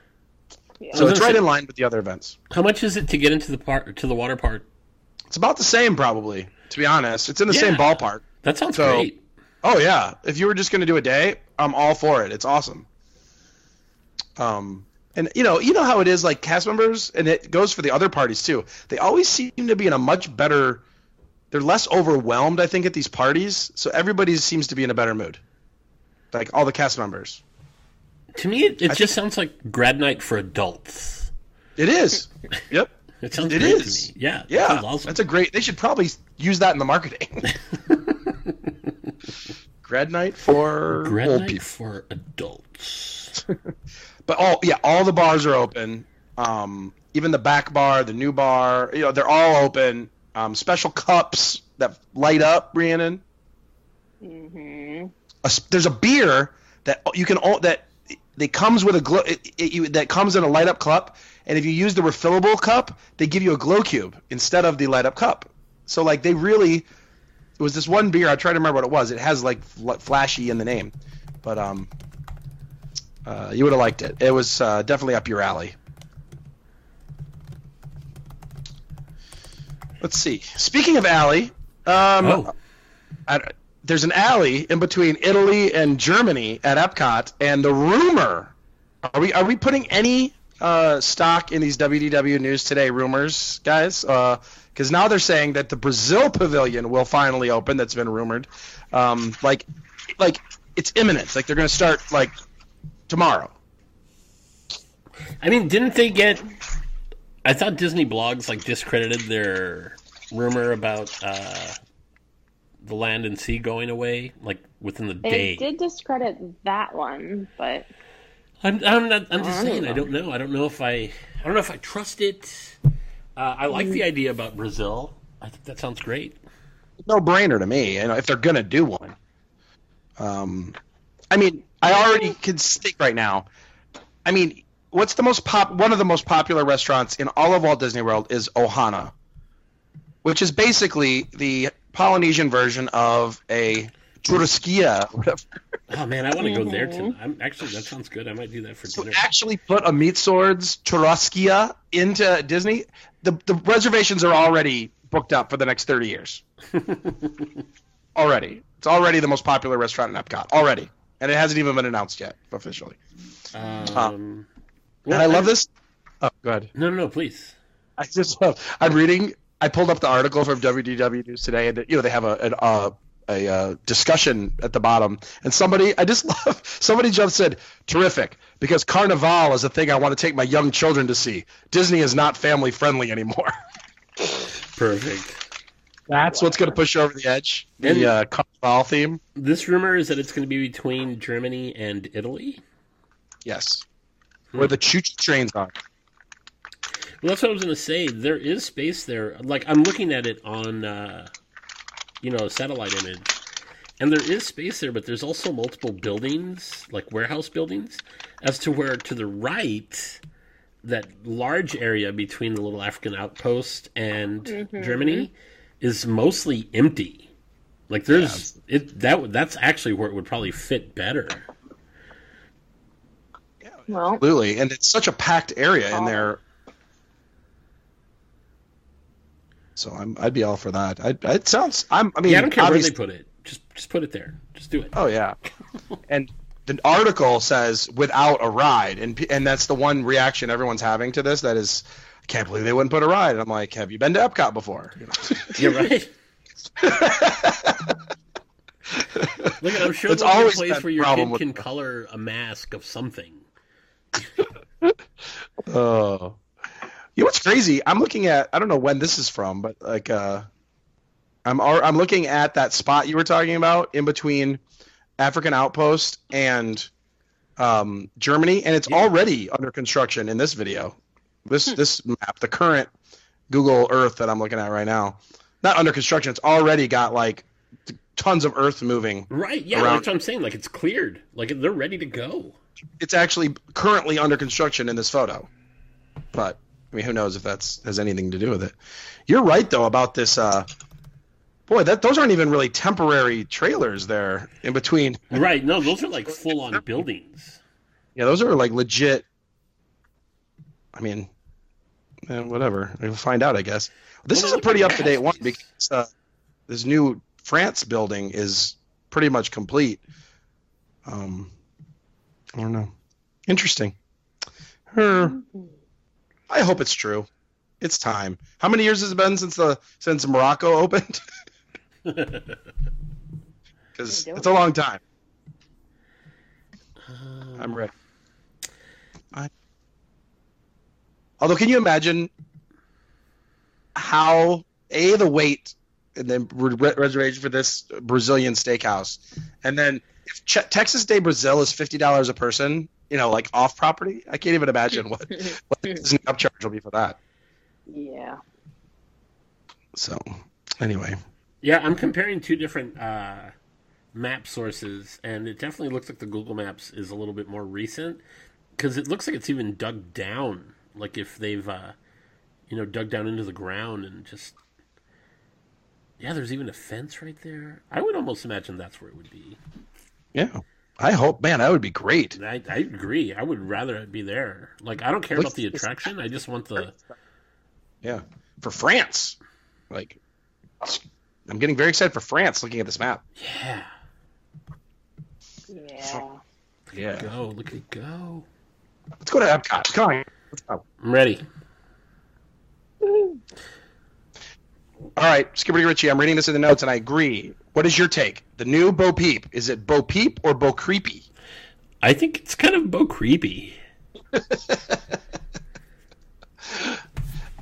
Speaker 2: Yeah.
Speaker 1: so it's right
Speaker 3: say-
Speaker 1: in line with the other events.
Speaker 3: How much is it to get into the park to the water park?
Speaker 1: It's about the same, probably. To be honest, it's in the same ballpark.
Speaker 3: That sounds
Speaker 1: So-
Speaker 3: great.
Speaker 1: Oh yeah, if you were just going to do a day, I'm all for it. It's awesome. Um, and you know, you know how it is, like cast members, and it goes for the other parties too. They always seem to be in a much better. They're less overwhelmed, I think, at these parties. So everybody seems to be in a better mood. Like all the cast members.
Speaker 3: To me, it, it just sounds like grad night for adults.
Speaker 1: It is. yep.
Speaker 3: It sounds
Speaker 1: It
Speaker 3: great
Speaker 1: is.
Speaker 3: to me. Yeah,
Speaker 1: Yeah.
Speaker 3: sounds awesome.
Speaker 1: That's a great. They should probably use that in the marketing. Grad night for
Speaker 3: grad
Speaker 1: old
Speaker 3: night
Speaker 1: people.
Speaker 3: for adults.
Speaker 1: But all yeah, all the bars are open. Um, even the back bar, the new bar, you know, they're all open. Um, special cups that light up, Rhiannon.
Speaker 2: hmm
Speaker 1: A s there's a beer that you can o- that that comes with a glow it, it, you, that comes in a light up cup, and if you use the refillable cup, they give you a glow cube instead of the light up cup. So like they really, it was this one beer. I try to remember what it was. It has like fl- flashy in the name, but um, uh, you would have liked it. It was uh, definitely up your alley. Let's see. Speaking of alley, um,
Speaker 3: oh,
Speaker 1: at, there's an alley in between Italy and Germany at Epcot, and the rumor are we are we putting any uh, stock in these WDW News Today rumors, guys? Because now they're saying that the Brazil Pavilion will finally open. That's been rumored. Um, like, like it's imminent. Like they're going to start like tomorrow.
Speaker 3: I mean, didn't they get? I thought Disney blogs like discredited their rumor about uh, the land and sea going away, like within the
Speaker 2: They
Speaker 3: day.
Speaker 2: They did discredit that one, but
Speaker 3: I'm, I'm not. I'm just
Speaker 2: I don't
Speaker 3: saying. I don't know. I don't know if I. I don't know if I trust it. Uh, I like
Speaker 2: Mm.
Speaker 3: the idea about Brazil. I think that sounds great.
Speaker 1: no brainer to me. You know, if they're gonna do one. Um, I mean, I already can think right now. I mean, what's the most pop? One of the most popular restaurants in all of Walt Disney World is Ohana, which is basically the Polynesian version of a churrascaria. Whatever.
Speaker 3: Oh man, I want to go there tonight. I'm actually that sounds good. I might do that for
Speaker 1: So
Speaker 3: dinner.
Speaker 1: actually, put a meat swords churrascaria into Disney. The the reservations are already booked up for the next thirty years. already, it's already the most popular restaurant in Epcot. Already, and it hasn't even been announced yet officially.
Speaker 3: Um,
Speaker 1: and I love this. Oh, good.
Speaker 3: No, no, no, please.
Speaker 1: I just love. I'm reading. I pulled up the article from WDW News today, and you know they have a an, uh, a uh, discussion at the bottom, and somebody I just love. Somebody just said, "Terrific," because Carnival is a thing I want to take my young children to see. Disney is not family friendly anymore.
Speaker 3: Perfect.
Speaker 1: That's what's going to push you over the edge.
Speaker 3: And-
Speaker 1: The uh, Carnival theme.
Speaker 3: This rumor is that it's going to be between Germany and Italy.
Speaker 1: Yes. Where the choo choo trains are.
Speaker 3: Well, that's what I was going to say. There is space there. Like I'm looking at it on, uh, you know, a satellite image, and there is space there, but there's also multiple buildings, like warehouse buildings, as to where to the right, that large area between the little African outpost and Germany is mostly empty. Like there's it that that's actually where it would probably fit better.
Speaker 2: well,
Speaker 1: Absolutely. And it's such a packed area in
Speaker 2: Oh.
Speaker 1: there. So I'm, I'd be all for that. I, it sounds. I'm. I mean,
Speaker 3: Yeah, I don't care where they put it. Just just put it there. Just do it.
Speaker 1: Oh yeah, and the article says without a ride, and and that's the one reaction everyone's having to this. That is, I can't believe they wouldn't put a ride. And I'm like, have you been to Epcot before? You know?
Speaker 3: You're right. Look, at I'm sure
Speaker 1: It's
Speaker 3: there'll a place where your kid can color a mask of something.
Speaker 1: Oh. You know what's crazy? I'm looking at I don't know when this is from, but like uh I'm I'm looking at that spot you were talking about in between African Outpost and um, Germany, and it's
Speaker 3: Yeah.
Speaker 1: already under construction in this video. This this map, the current Google Earth that I'm looking at right now, not under construction. It's already got like tons of earth moving.
Speaker 3: Right? Yeah,
Speaker 1: Around-
Speaker 3: that's what I'm saying. Like it's cleared. Like they're ready to go.
Speaker 1: It's actually currently under construction in this photo. But I mean, who knows if that's has anything to do with it? You're right though about this. Uh, boy, that those aren't even really temporary trailers there in between.
Speaker 3: Right? No, those are like full on buildings.
Speaker 1: Yeah, those are like legit. I mean, eh, whatever. We'll find out, I guess. This
Speaker 3: Well,
Speaker 1: is a pretty up to date one because uh, this new France building is pretty much complete. Um, I don't know. Interesting. Her. I hope it's true. It's time. How many years has it been since the since Morocco opened? Because it's a long time. Uh, I'm ready. I... Although, can you imagine how a the wait and then re- reservation for this Brazilian steakhouse, and then if Ch- Texas de Brazil is fifty dollars a person, you know, like off property, I can't even imagine what what the Disney upcharge will be for that.
Speaker 2: yeah.
Speaker 1: So, anyway,
Speaker 3: Yeah, I'm comparing two different uh, map sources, and it definitely looks like the Google Maps is a little bit more recent because it looks like it's even dug down. Like if they've, uh, you know, dug down into the ground and just. Yeah, there's even a fence right there. I would almost imagine that's where it would be.
Speaker 1: yeah, I hope, man, that would be great.
Speaker 3: I, I agree. I would rather be there. Like, I don't care
Speaker 1: Look-
Speaker 3: about the attraction. I just want the.
Speaker 1: Yeah, for France, like, I'm getting very excited for France. Looking at this map.
Speaker 3: Yeah.
Speaker 2: Yeah.
Speaker 1: Yeah,
Speaker 3: Go. Look at it go.
Speaker 1: let's go to Epcot. Come on, let's go.
Speaker 3: I'm ready.
Speaker 1: All right, Skipper D. Ritchie, I'm reading this in the notes, and I agree. What is your take? The new Bo Peep. Is it Bo Peep or Bo Creepy?
Speaker 3: I think it's kind of bo creepy.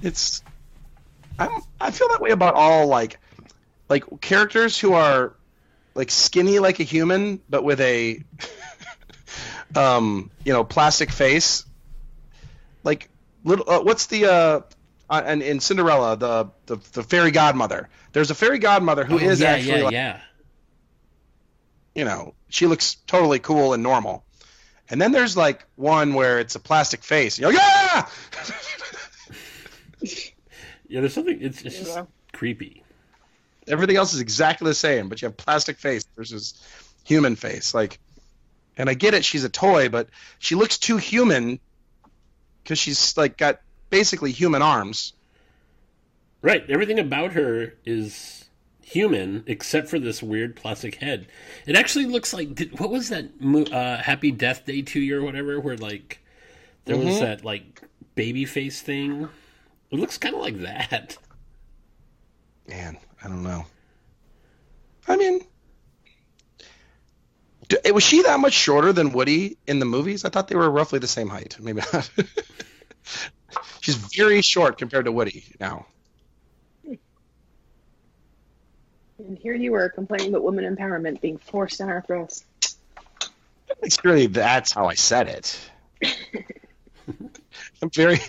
Speaker 1: It's. I'm. I feel that way about all like, like characters who are, like skinny like a human, but with a, um, you know, plastic face. Like little. Uh, what's the uh, uh, and in Cinderella the, the the fairy godmother? There's a fairy godmother who is
Speaker 3: Oh, yeah,
Speaker 1: actually
Speaker 3: yeah,
Speaker 1: like,
Speaker 3: yeah.
Speaker 1: you know, she looks totally cool and normal. And then there's like one where it's a plastic face. You're like, yeah!
Speaker 3: Yeah, there's something. It's, it's just
Speaker 2: Yeah.
Speaker 3: creepy.
Speaker 1: Everything else is exactly the same, but you have plastic face versus human face. Like, and I get it, she's a toy, but she looks too human because she's like got basically human arms.
Speaker 3: Right. Everything about her is human except for this weird plastic head. It actually looks like did, what was that uh, Happy Death Day 2 or whatever where like there was
Speaker 1: Mhm.
Speaker 3: that like baby face thing. It looks kind of like that.
Speaker 1: Man, I don't know. I mean, was she that much shorter than Woody in the movies? I thought they were roughly the same height. Maybe not. She's very short compared to Woody now.
Speaker 2: And here you were complaining about women empowerment being forced down our throats.
Speaker 1: It's really that's how I said it. I'm very,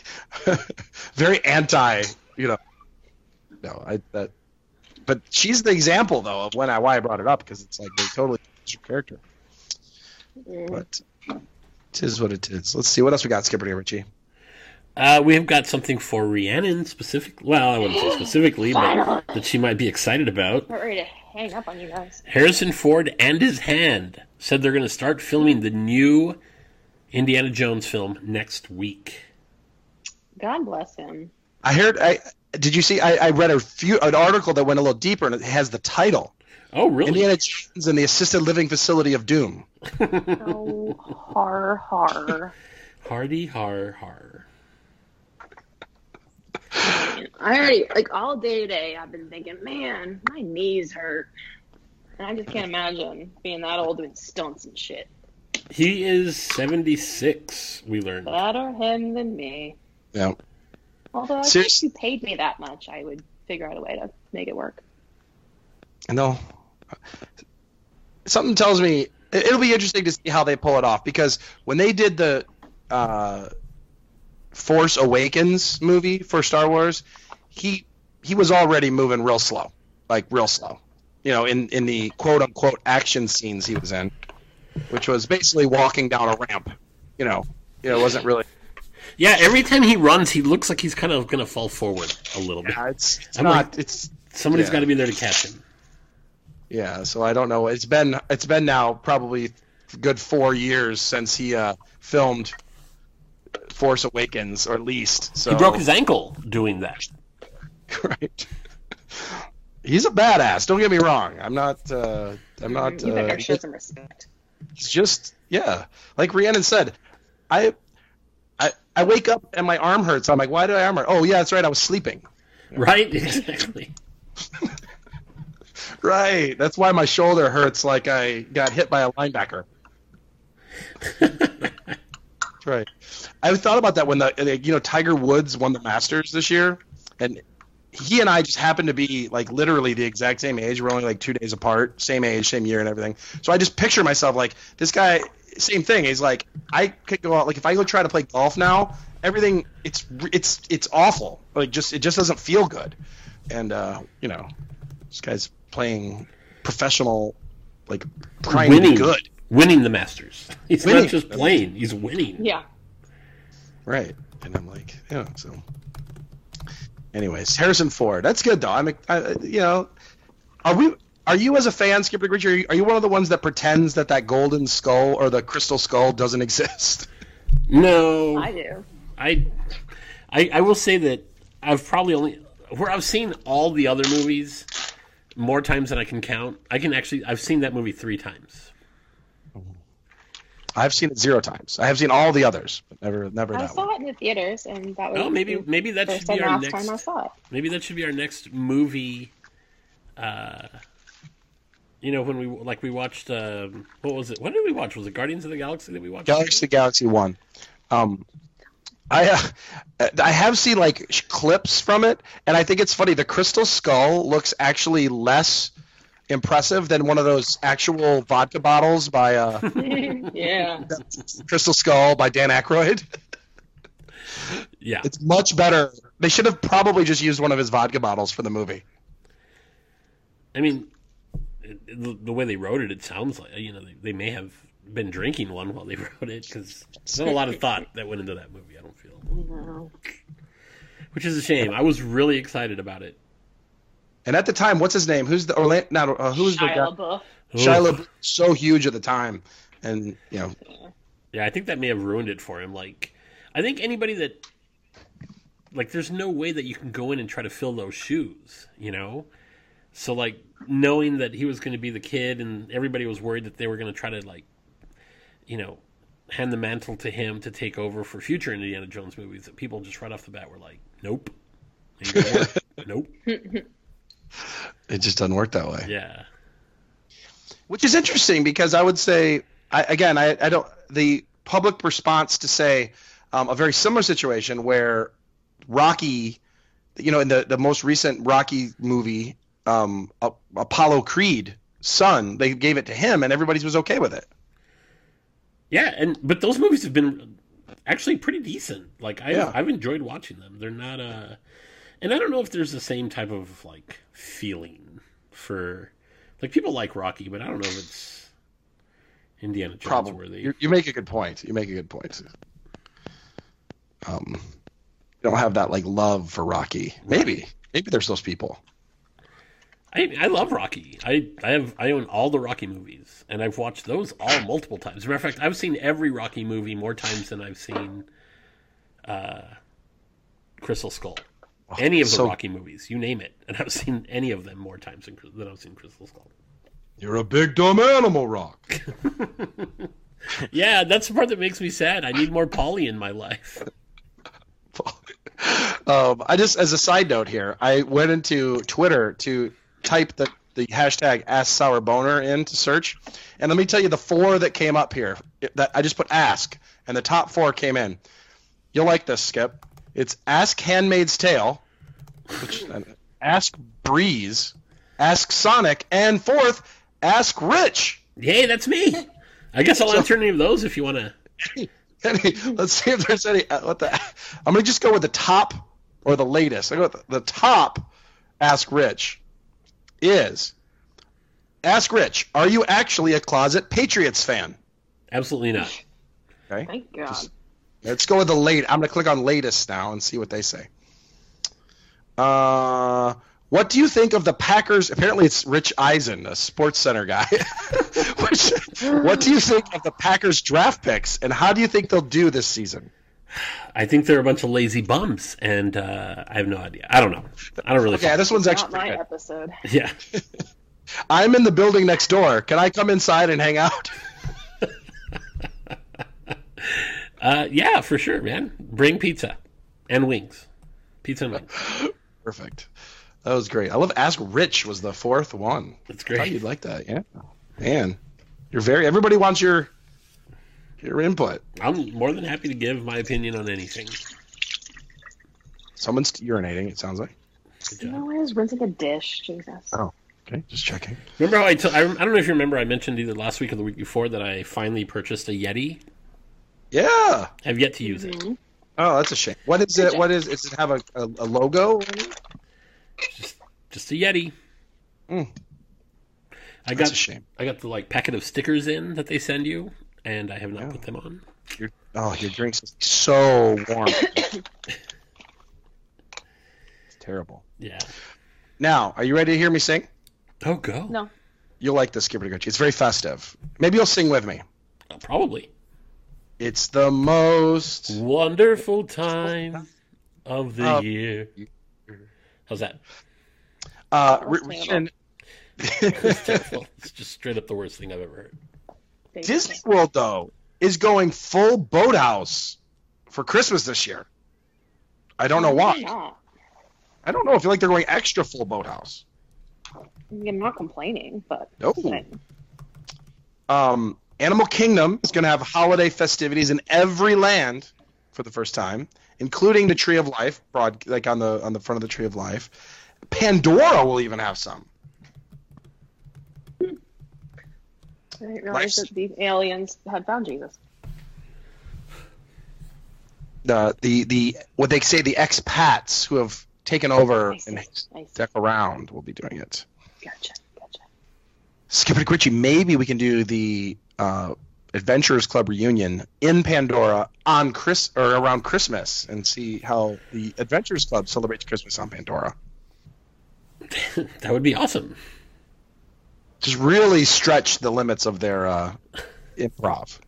Speaker 1: very anti. You know, no, I that. But she's the example though of when I why I brought it up because it's like they totally changed her character. But it is what it is. Let's see what else we got, Skipper D. Richie.
Speaker 3: Uh, we have got something for Rhiannon specifically. Well, I wouldn't say specifically, but that she might be excited about.
Speaker 2: Not ready to hang up on you guys.
Speaker 3: Harrison Ford and his hand said they're going to start filming the new Indiana Jones film next week.
Speaker 2: God bless him.
Speaker 1: I heard. I did you see? I, I read a few an article that went a little deeper and it has the title
Speaker 3: Oh, really?
Speaker 1: Indiana Jones and the Assisted Living Facility of Doom.
Speaker 2: Oh, har har.
Speaker 3: Hardy har har.
Speaker 2: I already like all day today. I've been thinking, man, my knees hurt, and I just can't imagine being that old doing stunts and shit.
Speaker 3: He is 76, we learned.
Speaker 2: Better him than me.
Speaker 1: Yeah.
Speaker 2: Although I think
Speaker 1: Serious-
Speaker 2: if you paid me that much, I would figure out a way to make it work.
Speaker 1: No. Something tells me it- it'll be interesting to see how they pull it off because when they did the uh, Force Awakens movie for Star Wars, he he was already moving real slow, like real slow. you know, in in the quote unquote action scenes he was in, which was basically walking down a ramp. You know, you know, it wasn't really.
Speaker 3: Yeah, every time he runs, he looks like he's kind of going to fall forward a little bit.
Speaker 1: Yeah, it's, it's
Speaker 3: I'm
Speaker 1: not.
Speaker 3: like-
Speaker 1: it's
Speaker 3: Somebody's
Speaker 1: yeah.
Speaker 3: got to be there to catch him.
Speaker 1: yeah. So I don't know. It's been it's been now probably a good four years since he uh, filmed Force Awakens, or at least. So
Speaker 3: He broke his ankle doing that.
Speaker 1: right. He's a badass. Don't get me wrong. I'm not. Uh, I'm not.
Speaker 2: You
Speaker 1: Uh,
Speaker 2: better show some respect.
Speaker 1: It's just yeah, like Rhiannon said, I, I I wake up and my arm hurts. I'm like, why did I arm hurt? Oh yeah, that's right, I was sleeping.
Speaker 3: Right? Exactly.
Speaker 1: Right, that's why my shoulder hurts like I got hit by a linebacker. Right. I thought about that when the you know Tiger Woods won the Masters this year, and he and I just happened to be like literally the exact same age. We're only like two days apart, same age, same year, and everything. So I just picture myself like this guy. Same thing. He's like I could go out like if I go try to play golf now, everything it's it's it's awful. Like just it just doesn't feel good, and uh, you know this guy's playing professional, like trying to
Speaker 3: winning.
Speaker 1: be good.
Speaker 3: Winning the Masters. He's
Speaker 1: Winning.
Speaker 3: not just playing, he's winning.
Speaker 2: Yeah.
Speaker 1: Right. And I'm like, yeah. So, anyways, Harrison Ford. That's good though. I'm, I, you know, are we? Are you as a fan, Skipper Gritch, are you, are you one of the ones that pretends that that golden skull or the crystal skull doesn't exist?
Speaker 3: No.
Speaker 2: I do.
Speaker 3: I, I, I will say that I've probably only where I've seen all the other movies more times than I can count. I can actually I've seen that movie three times.
Speaker 1: I've seen it zero times. I have seen all the others, but never, never
Speaker 2: I
Speaker 1: that
Speaker 2: saw
Speaker 1: one.
Speaker 2: it in the theaters, and that was
Speaker 3: Oh, maybe
Speaker 2: the
Speaker 3: maybe that should be our
Speaker 2: last time I
Speaker 3: next.
Speaker 2: saw it.
Speaker 3: Maybe that should be our next movie. Uh, you know when we like we watched um, what was it? What did we watch? Was it Guardians of the Galaxy that we watched?
Speaker 1: Galaxy Galaxy One. Um, I uh, I have seen like clips from it, and I think it's funny. The crystal skull looks actually less impressive than one of those actual vodka bottles by uh,
Speaker 2: yeah.
Speaker 1: Crystal Skull by Dan Aykroyd.
Speaker 3: Yeah,
Speaker 1: It's much better. They should have probably just used one of his vodka bottles for the movie.
Speaker 3: I mean, the, the way they wrote it, it sounds like you know they, they may have been drinking one while they wrote it because there's not a lot of thought that went into that movie. I don't feel,
Speaker 2: No.
Speaker 3: which is a shame. I was really excited about it.
Speaker 1: And at the time, what's his name? Who's the Orlando? Not, uh, who's the guy?
Speaker 2: LaBeouf.
Speaker 1: Shia
Speaker 3: Oof.
Speaker 1: LaBeouf, so huge at the time, and you know,
Speaker 3: Yeah, I think that may have ruined it for him. Like, I think anybody that, like, there's no way that you can go in and try to fill those shoes, you know? So, like, knowing that he was going to be the kid and everybody was worried that they were going to try to, like, you know, hand the mantle to him to take over for future Indiana Jones movies, that people just right off the bat were like, nope. Ain't gonna work. nope.
Speaker 1: it just doesn't work that way.
Speaker 3: Yeah.
Speaker 1: Which is interesting because I would say, I, again, I, I don't the public response to say um, a very similar situation where Rocky, you know, in the the most recent Rocky movie, um, A- Apollo Creed son, they gave it to him and everybody was okay with it.
Speaker 3: Yeah, and but those movies have been actually pretty decent. Like I
Speaker 1: Yeah.
Speaker 3: I've enjoyed watching them. They're not uh and I don't know if there's the same type of like feeling for like people like Rocky, but I don't know if it's Indiana Jones
Speaker 1: Probably,
Speaker 3: worthy.
Speaker 1: you, you make a good point. You make a good point. Um, you don't have that like love for Rocky. Maybe, maybe there's those people.
Speaker 3: I I love Rocky. I I have I own all the Rocky movies and I've watched those all multiple times. As a matter of fact, I've seen every Rocky movie more times than I've seen uh Crystal Skull. Any of the
Speaker 1: so-
Speaker 3: Rocky movies, you name it, and I've seen any of them more times than, than I've seen Crystal Skull.
Speaker 1: You're a big dumb animal, Rock.
Speaker 3: Yeah, that's the part that makes me sad. I need more Paulie in my life.
Speaker 1: um, I just, as a side note here, I went into Twitter to type the, the hashtag Ask Sour Boner in to search, and let me tell you the four that came up here. That I just put Ask, and the top four came in. You'll like this, Skip. It's Ask Handmaid's Tale, which Ask Breeze, Ask Sonic, and fourth, Ask Rich.
Speaker 3: Yay, that's me. I guess I'll answer any of those if you want to.
Speaker 1: Any- let's see if there's any. uh, What the? I'm gonna just go with the top or the latest. I go with the, the top. Ask Rich is Ask Rich, are you actually a closet Patriots fan?
Speaker 3: Absolutely not.
Speaker 1: Okay.
Speaker 2: Thank God.
Speaker 1: Just- Let's go with the late. I'm going to click on latest now and see what they say. Uh, what do you think of the Packers? Apparently, it's Rich Eisen, a Sports Center guy. Which, what do you think of the Packers draft picks, and how do you think they'll do this season?
Speaker 3: I think they're a bunch of lazy bums, and uh, I have no idea. I don't know. I don't really.
Speaker 1: Okay, this one's
Speaker 2: Not
Speaker 1: actually
Speaker 2: my
Speaker 1: good.
Speaker 2: episode.
Speaker 3: Yeah.
Speaker 1: I'm in the building next door. Can I come inside and hang out?
Speaker 3: Uh, yeah, for sure, man. Bring pizza and wings. Pizza and wings.
Speaker 1: Perfect. That was great. I love Ask Rich was the fourth one.
Speaker 3: That's
Speaker 1: I thought
Speaker 3: great.
Speaker 1: you'd like that, yeah. Man, you're very. Everybody wants your your input.
Speaker 3: I'm more than happy to give my opinion on anything.
Speaker 1: Someone's urinating. It sounds like.
Speaker 3: Good
Speaker 2: You know, I was rinsing a dish. Jesus.
Speaker 1: Oh. Okay, just checking.
Speaker 3: Remember how I, t- I I don't know if you remember I mentioned either last week or the week before that I finally purchased a Yeti.
Speaker 1: Yeah.
Speaker 3: I've yet to use it.
Speaker 2: Mhm.
Speaker 1: Oh, that's a shame. What is it? What is? Does it have a, a, a logo?
Speaker 3: Just just a Yeti.
Speaker 1: Mm.
Speaker 3: I
Speaker 1: That's
Speaker 3: got
Speaker 1: a shame.
Speaker 3: I got the like packet of stickers in that they send you, and I have not
Speaker 1: Yeah.
Speaker 3: put them on.
Speaker 1: Your, oh, your drink's are so warm. it's terrible.
Speaker 3: Yeah.
Speaker 1: Now, are you ready to hear me sing?
Speaker 3: Oh, go.
Speaker 2: No.
Speaker 1: You'll like this, Skipper Gucci. It's very festive. Maybe you'll sing with me.
Speaker 3: Probably.
Speaker 1: It's the most.
Speaker 3: Wonderful time of the year. How's that?
Speaker 1: Uh,
Speaker 2: That was
Speaker 1: re-
Speaker 3: It's terrible. It's just straight up the worst thing I've ever heard.
Speaker 1: Disney World though is going full boathouse for Christmas this year. I don't know why.
Speaker 2: Not.
Speaker 1: I don't know if like they're going extra full boathouse.
Speaker 2: I'm not complaining, but
Speaker 1: No. Um, Animal Kingdom is going to have holiday festivities in every land for the first time, including the Tree of Life, broad like on the on the front of the Tree of Life. Pandora will even have some.
Speaker 2: I didn't realize
Speaker 1: Life's-
Speaker 2: that the aliens had found Jesus.
Speaker 1: The the the what they say the expats who have taken over and deck around will be doing it.
Speaker 2: Gotcha. Gotcha.
Speaker 1: Skip it, Quitchy. Maybe we can do the uh, Adventurers Club reunion in Pandora on Chris or around Christmas and see how the Adventurers Club celebrates Christmas on Pandora.
Speaker 3: that would be awesome.
Speaker 1: Just really stretch the limits of their uh, improv.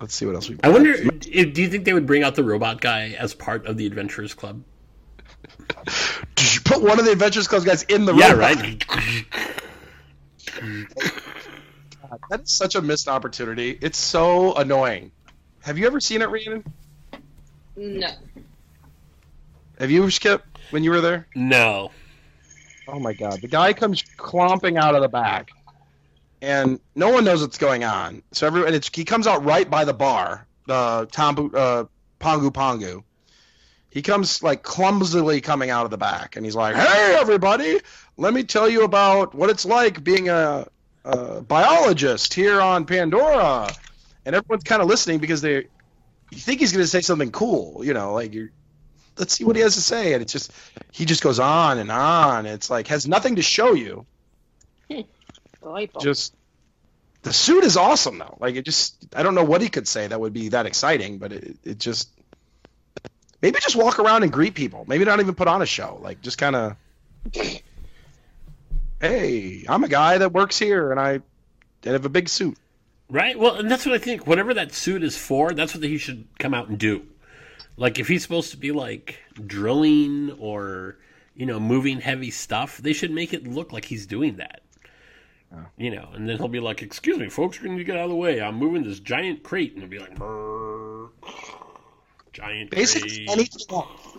Speaker 1: Let's see what else we.
Speaker 3: I wonder, do you think they would bring out the robot guy as part of the Adventurers Club?
Speaker 1: Did you put one of the Adventures Club guys in the room?
Speaker 3: Yeah,
Speaker 1: robot?
Speaker 3: right.
Speaker 1: That is such a missed opportunity. It's so annoying. Have you ever seen it, Rhiannon?
Speaker 2: No.
Speaker 1: Have you, Skip, when you were there?
Speaker 3: No.
Speaker 1: Oh my god. The guy comes clomping out of the back. And no one knows what's going on. So everyone it's he comes out right by the bar, the Tambu uh Pongu Pongu. He comes like clumsily coming out of the back and he's like, "Hey everybody, let me tell you about what it's like being a, a biologist here on Pandora." And everyone's kind of listening because they you think he's going to say something cool, you know, like you're let's see what he has to say and it's just he just goes on and on. It's like has nothing to show you. Just the suit is awesome though. Like it just I don't know what he could say that would be that exciting, but it it just maybe just walk around and greet people. Maybe not even put on a show. Like just kind of Hey, I'm a guy that works here and I and have a big suit.
Speaker 3: Right? Well, and that's what I think. Whatever that suit is for, that's what he should come out and do. Like, if he's supposed to be, like, drilling or, you know, moving heavy stuff, they should make it look like he's doing that. You know, and then he'll be like, Excuse me, folks, we need to get out of the way. I'm moving this giant crate. And he'll be like, "Brrr, Giant
Speaker 1: Basically
Speaker 3: crate.
Speaker 1: anything else.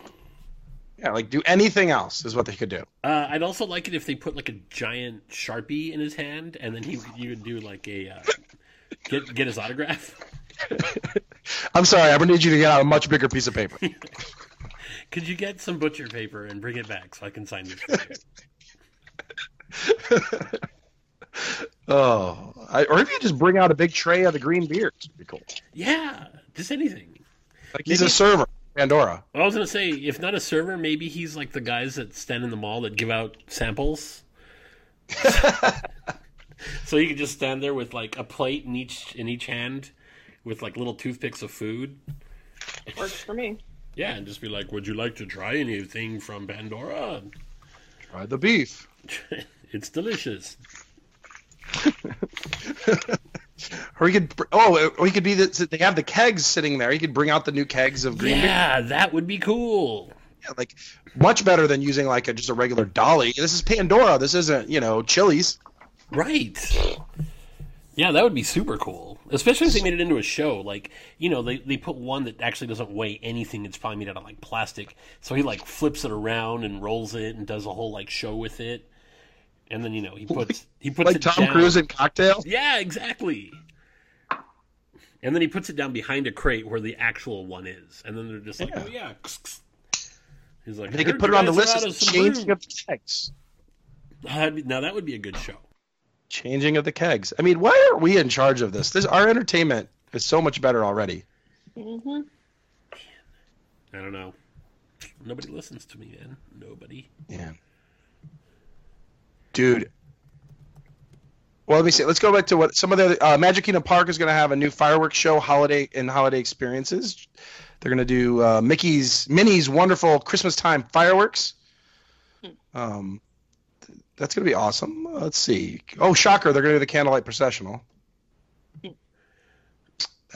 Speaker 1: Yeah, like do anything else is what they could do.
Speaker 3: Uh, I'd also like it if they put like a giant sharpie in his hand, and then he you would do like a uh, get get his autograph.
Speaker 1: I'm sorry, I would need you to get out a much bigger piece of paper.
Speaker 3: Could you get some butcher paper and bring it back so I can sign this?
Speaker 1: oh, I, or if you just bring out a big tray of the green beer, it'd be cool.
Speaker 3: yeah, just anything.
Speaker 1: Like he's
Speaker 3: Maybe-
Speaker 1: a server. Pandora.
Speaker 3: I was gonna say, if not a server, maybe he's like the guys that stand in the mall that give out samples. so you could just stand there with like a plate in each in each hand, with like little toothpicks of food.
Speaker 2: Works for me.
Speaker 3: Yeah, and just be like, "Would you like to try anything from Pandora?"
Speaker 1: Try the beef.
Speaker 3: it's delicious.
Speaker 1: Or he could, oh, or he could be the. They have the kegs sitting there. He could bring out the new kegs of green beer.
Speaker 3: Yeah, that would be cool.
Speaker 1: Yeah, like much better than using like a, just a regular dolly. This is Pandora. This isn't you know Chili's.
Speaker 3: Right. Yeah, that would be super cool. Especially if they made it into a show. Like, you know, they, they put one that actually doesn't weigh anything. It's probably made out of like plastic. So he like flips it around and rolls it and does a whole like show with it. And then, you know, he puts he puts
Speaker 1: Like
Speaker 3: it
Speaker 1: Tom
Speaker 3: down.
Speaker 1: Cruise in Cocktail.
Speaker 3: Yeah, exactly. And then he puts it down behind a crate where the actual one is. And then they're just like,
Speaker 1: Yeah.
Speaker 3: oh yeah. He's like,
Speaker 1: They could put it on the list
Speaker 3: are
Speaker 1: as
Speaker 3: of some
Speaker 1: changing of the kegs.
Speaker 3: Now that would be a good show.
Speaker 1: Changing of the kegs. I mean, why aren't we in charge of this? This our entertainment is so much better already.
Speaker 2: hmm
Speaker 3: I don't know. Nobody listens to me, man. Nobody.
Speaker 1: Yeah. Dude. Well, let me see. Let's go back to what some of the uh, Magic Kingdom Park is going to have a new fireworks show, holiday and holiday experiences. They're going to do uh, Mickey's Minnie's wonderful Christmas time fireworks. Um, th- that's going to be awesome. Uh, let's see. Oh, shocker! They're going to do the candlelight processional.
Speaker 3: Are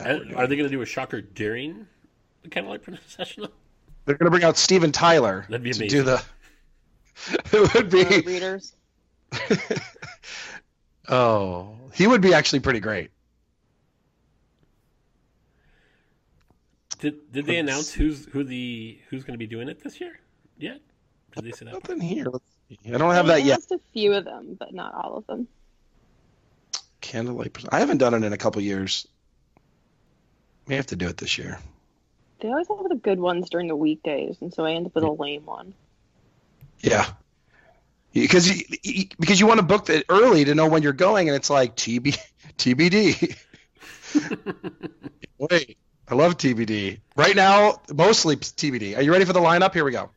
Speaker 1: we're doing.
Speaker 3: are they going to do a shocker during the candlelight processional?
Speaker 1: They're going to bring out Steven Tyler
Speaker 3: That'd be
Speaker 1: to do the. it would be.
Speaker 2: Uh, readers.
Speaker 1: oh, he would be actually pretty great.
Speaker 3: Did did they announce who's who the who's going to be doing it this year? Yet? Did they say that?
Speaker 1: Nothing here. I don't have
Speaker 2: They
Speaker 1: that yet.
Speaker 2: Just a few of them, but not all of them.
Speaker 1: Candlelight. I haven't done it in a couple years. May have to do it this year.
Speaker 2: They always have the good ones during the weekdays, and so I end up with a lame one.
Speaker 1: Yeah. Because you, you- because you want to book it early to know when you're going, and it's like TB, TBD. Wait, I love TBD. Right now, mostly TBD. Are you ready for the lineup? Here we go.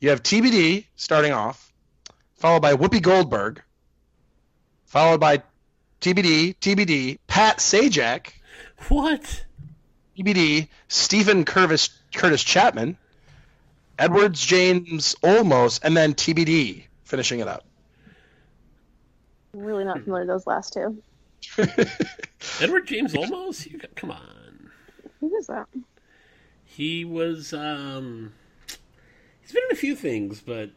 Speaker 1: You have TBD starting off, followed by Whoopi Goldberg, followed by TBD, TBD, Pat Sajak,
Speaker 3: What?
Speaker 1: TBD, Steven Curtis, Curtis Chapman, Edwards James Olmos, and then TBD finishing it up.
Speaker 2: I'm really not familiar with those last two.
Speaker 3: Edward James Olmos? You got, come on.
Speaker 2: Who is that?
Speaker 3: He was um he's been in a few things, but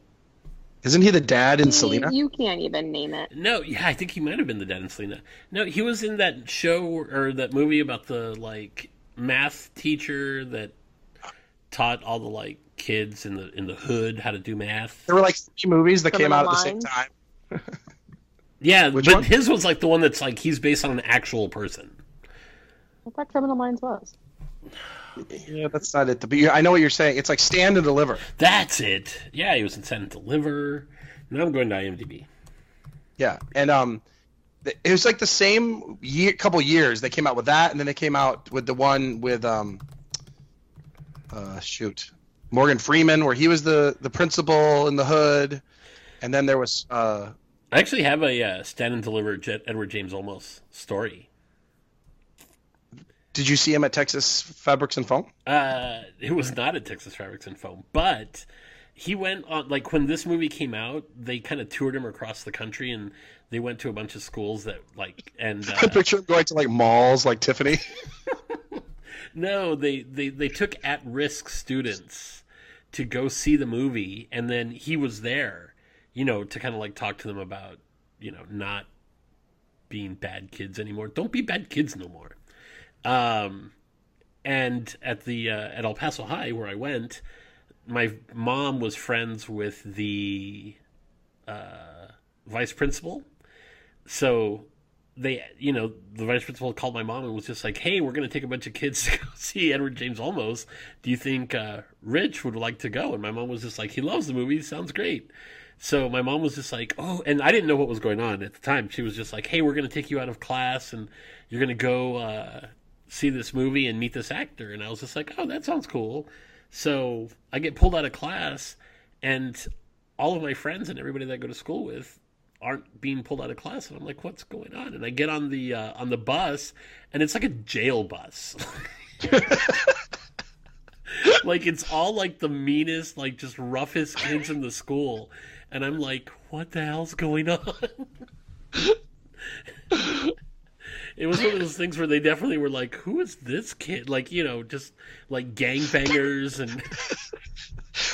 Speaker 1: Isn't he the dad in
Speaker 2: You-
Speaker 1: Selena?
Speaker 2: You can't even name it.
Speaker 3: no, yeah, I think he might have been the dad in Selena. No, he was in that show or that movie about the like math teacher that taught all the like kids in the in the hood how to do math.
Speaker 1: There were like three movies that came out
Speaker 2: Criminal
Speaker 1: at the same time.
Speaker 3: Yeah,
Speaker 1: Which
Speaker 3: but
Speaker 1: one?
Speaker 3: his was like the one that's like he's based on an actual person.
Speaker 2: I thought Criminal Minds was.
Speaker 1: Yeah, that's not it. But I know what you're saying. It's like stand and deliver.
Speaker 3: That's it. Yeah, he was in Stand and Deliver. Now I'm going to IMDb.
Speaker 1: Yeah, and um, it was like the same year, couple years they came out with that, and then they came out with the one with um, uh, shoot, Morgan Freeman, where he was the the principal in the hood, and then there was uh,
Speaker 3: I actually have a uh, Stand and Deliver Jet Edward James Olmos story.
Speaker 1: did you see him at Texas Fabrics and Foam?
Speaker 3: Uh, it was not at Texas Fabrics and Foam, but he went on like when this movie came out. They kind of toured him across the country, and they went to a bunch of schools that like and
Speaker 1: I
Speaker 3: uh,
Speaker 1: picture him going to like malls like Tiffany.
Speaker 3: no, they they they took at risk students to go see the movie, and then he was there, you know, to kind of like talk to them about you know not being bad kids anymore. Don't be bad kids no more. Um, and at the uh, at El Paso High where I went, my mom was friends with the uh, vice principal, so they you know the vice principal called my mom and was just like, "Hey, we're going to take a bunch of kids to go see Edward James Olmos. Do you think uh, Rich would like to go?" And my mom was just like, "He loves the movie. Sounds great." So my mom was just like, "Oh," and I didn't know what was going on at the time. She was just like, "Hey, we're going to take you out of class and you're going to go uh, see this movie and meet this actor." And I was just like, "Oh, that sounds cool." So I get pulled out of class, and all of my friends and everybody that I go to school with aren't being pulled out of class, and I'm like, "What's going on?" And I get on the uh, on the bus, and it's like a jail bus. like it's all like the meanest, like just roughest kids in the school, and I'm like, "What the hell's going on?" it was one of those things where they definitely were like, "Who is this kid?" Like you know, just like gangbangers and.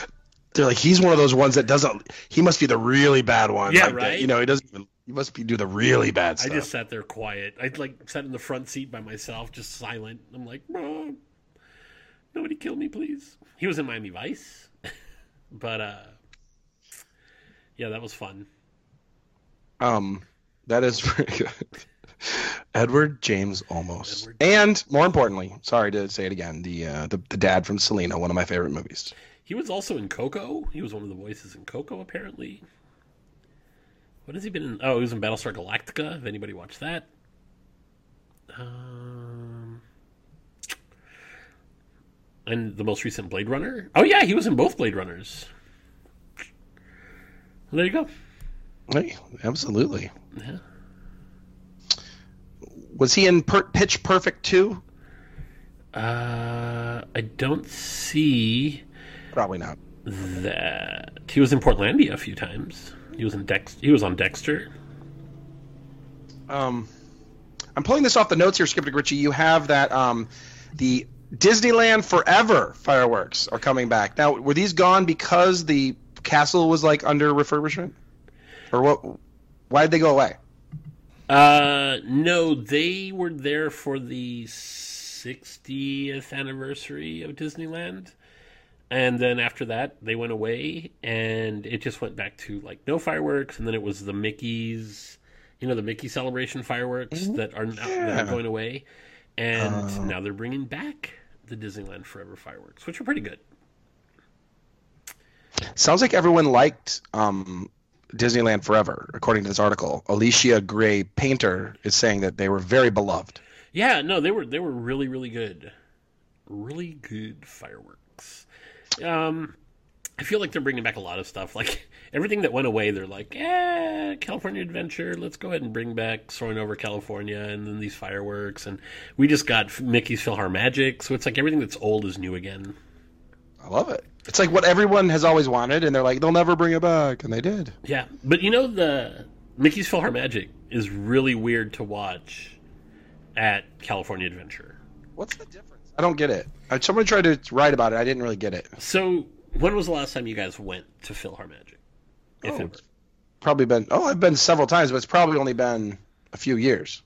Speaker 1: They're like, he's one of those ones that doesn't. He must be the really bad one.
Speaker 3: Yeah,
Speaker 1: like that.
Speaker 3: right?
Speaker 1: You know, he doesn't even. He must be do the really bad stuff.
Speaker 3: I just sat there quiet. I like sat in the front seat by myself, just silent. I'm like, Mom, nobody kill me, please. He was in Miami Vice, but uh, yeah, that was fun.
Speaker 1: Um, that is pretty good. Edward James Olmos,
Speaker 3: Edward-
Speaker 1: and more importantly, sorry to say it again, the uh, the, the dad from Selena, one of my favorite movies.
Speaker 3: He was also in Coco. He was one of the voices in Coco, apparently. What has he been in? Oh, he was in Battlestar Galactica. If anybody watched that. Um, and the most recent Blade Runner. Oh yeah, he was in both Blade Runners. Well, there you go.
Speaker 1: Hey, absolutely.
Speaker 3: Yeah.
Speaker 1: Was he in per- Pitch Perfect too?
Speaker 3: Uh, I don't see
Speaker 1: Probably not.
Speaker 3: that. He was in Portlandia a few times. He was in Dex. He was on Dexter.
Speaker 1: Um, I'm pulling this off the notes here, Skipper Ritchie. You have that um, the Disneyland Forever fireworks are coming back. Now, were these gone because the castle was like under refurbishment, or what? Why did they go away?
Speaker 3: Uh, no, they were there for the 60th anniversary of Disneyland. And then after that, they went away, and it just went back to like no fireworks. And then it was the Mickey's, you know, the Mickey celebration fireworks that are now that are going away. And
Speaker 1: Oh.
Speaker 3: now they're bringing back the Disneyland Forever fireworks, which are pretty good.
Speaker 1: Sounds like everyone liked um, Disneyland Forever, according to this article. Alicia Gray Painter is saying that they were very beloved.
Speaker 3: Yeah, no, they were they were really really good, really good fireworks. Um, I feel like they're bringing back a lot of stuff. Like everything that went away, they're like, eh, California Adventure. Let's go ahead and bring back Soaring Over California, and then these fireworks. And we just got Mickey's PhilharMagic, so it's like everything that's old is new again.
Speaker 1: I love it. It's like what everyone has always wanted, and they're like, they'll never bring it back, and they did.
Speaker 3: Yeah, but you know the Mickey's PhilharMagic is really weird to watch at California Adventure.
Speaker 1: What's the difference? I don't get it. Uh, Someone tried to write about it. I didn't really get it.
Speaker 3: So when was the last time you guys went to PhilharMagic? If
Speaker 1: Oh, probably been. Oh, I've been several times, but it's probably only been a few years.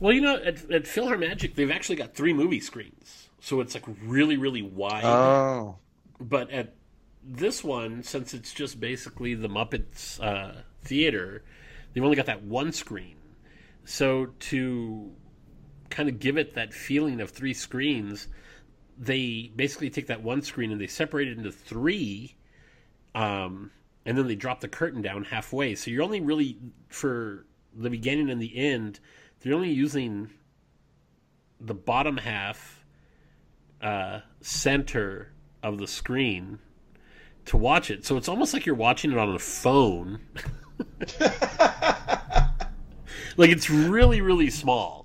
Speaker 3: Well, you know, at, at PhilharMagic, they've actually got three movie screens, so it's like really, really wide.
Speaker 1: Oh,
Speaker 3: but at this one, since it's just basically the Muppets uh, theater, they've only got that one screen. So to kind of give it that feeling of three screens, they basically take that one screen and they separate it into three, um, and then they drop the curtain down halfway. So you're only really for the beginning and the end. They're only using the bottom half uh, center of the screen to watch it. So it's almost like you're watching it on a phone. like it's really, really small.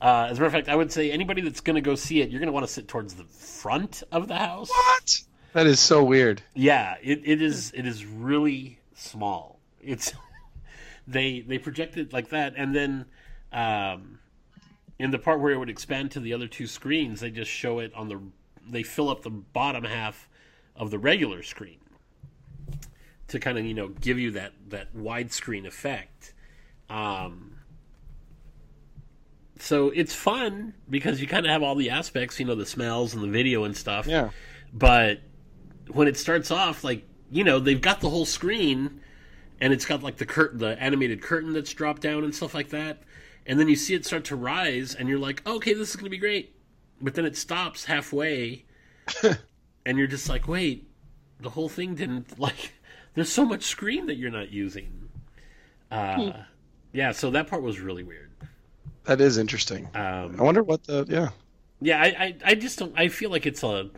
Speaker 3: Uh, as a matter of fact, I would say anybody that's going to go see it, you're going to want to sit towards the front of the house.
Speaker 1: what? That is so weird.
Speaker 3: Yeah, it, it is. It is really small. It's they they project it like that, and then um, in the part where it would expand to the other two screens, they just show it on the. They fill up the bottom half of the regular screen to kind of you know give you that that widescreen effect. Um, so it's fun because you kind of have all the aspects, you know, the smells and the video and stuff.
Speaker 1: Yeah.
Speaker 3: but when it starts off like you know they've got the whole screen and it's got like the curtain the animated curtain that's dropped down and stuff like that. And then you see it start to rise and you're like okay this is going to be great. But then it stops halfway and you're just like wait the whole thing didn't like there's so much screen that you're not using. Uh yeah so that part was really weird
Speaker 1: That is interesting.
Speaker 3: um
Speaker 1: I wonder what the yeah.
Speaker 3: yeah I, I i just don't i feel like it's a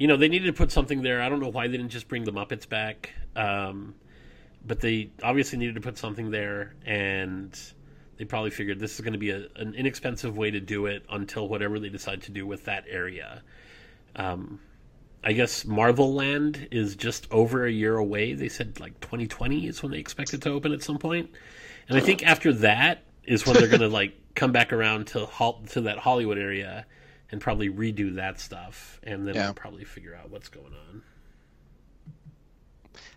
Speaker 3: you know, they needed to put something there. I don't know why they didn't just bring the Muppets back, um, but they obviously needed to put something there, and they probably figured this is going to be a, an inexpensive way to do it until whatever they decide to do with that area. Um, I guess Marvel Land is just over a year away. They said like 2020 is when they expect it to open at some point, and I think after that is when they're going to like come back around to halt to that Hollywood area and probably redo that stuff, and then
Speaker 1: Yeah.
Speaker 3: we'll probably figure out what's going on.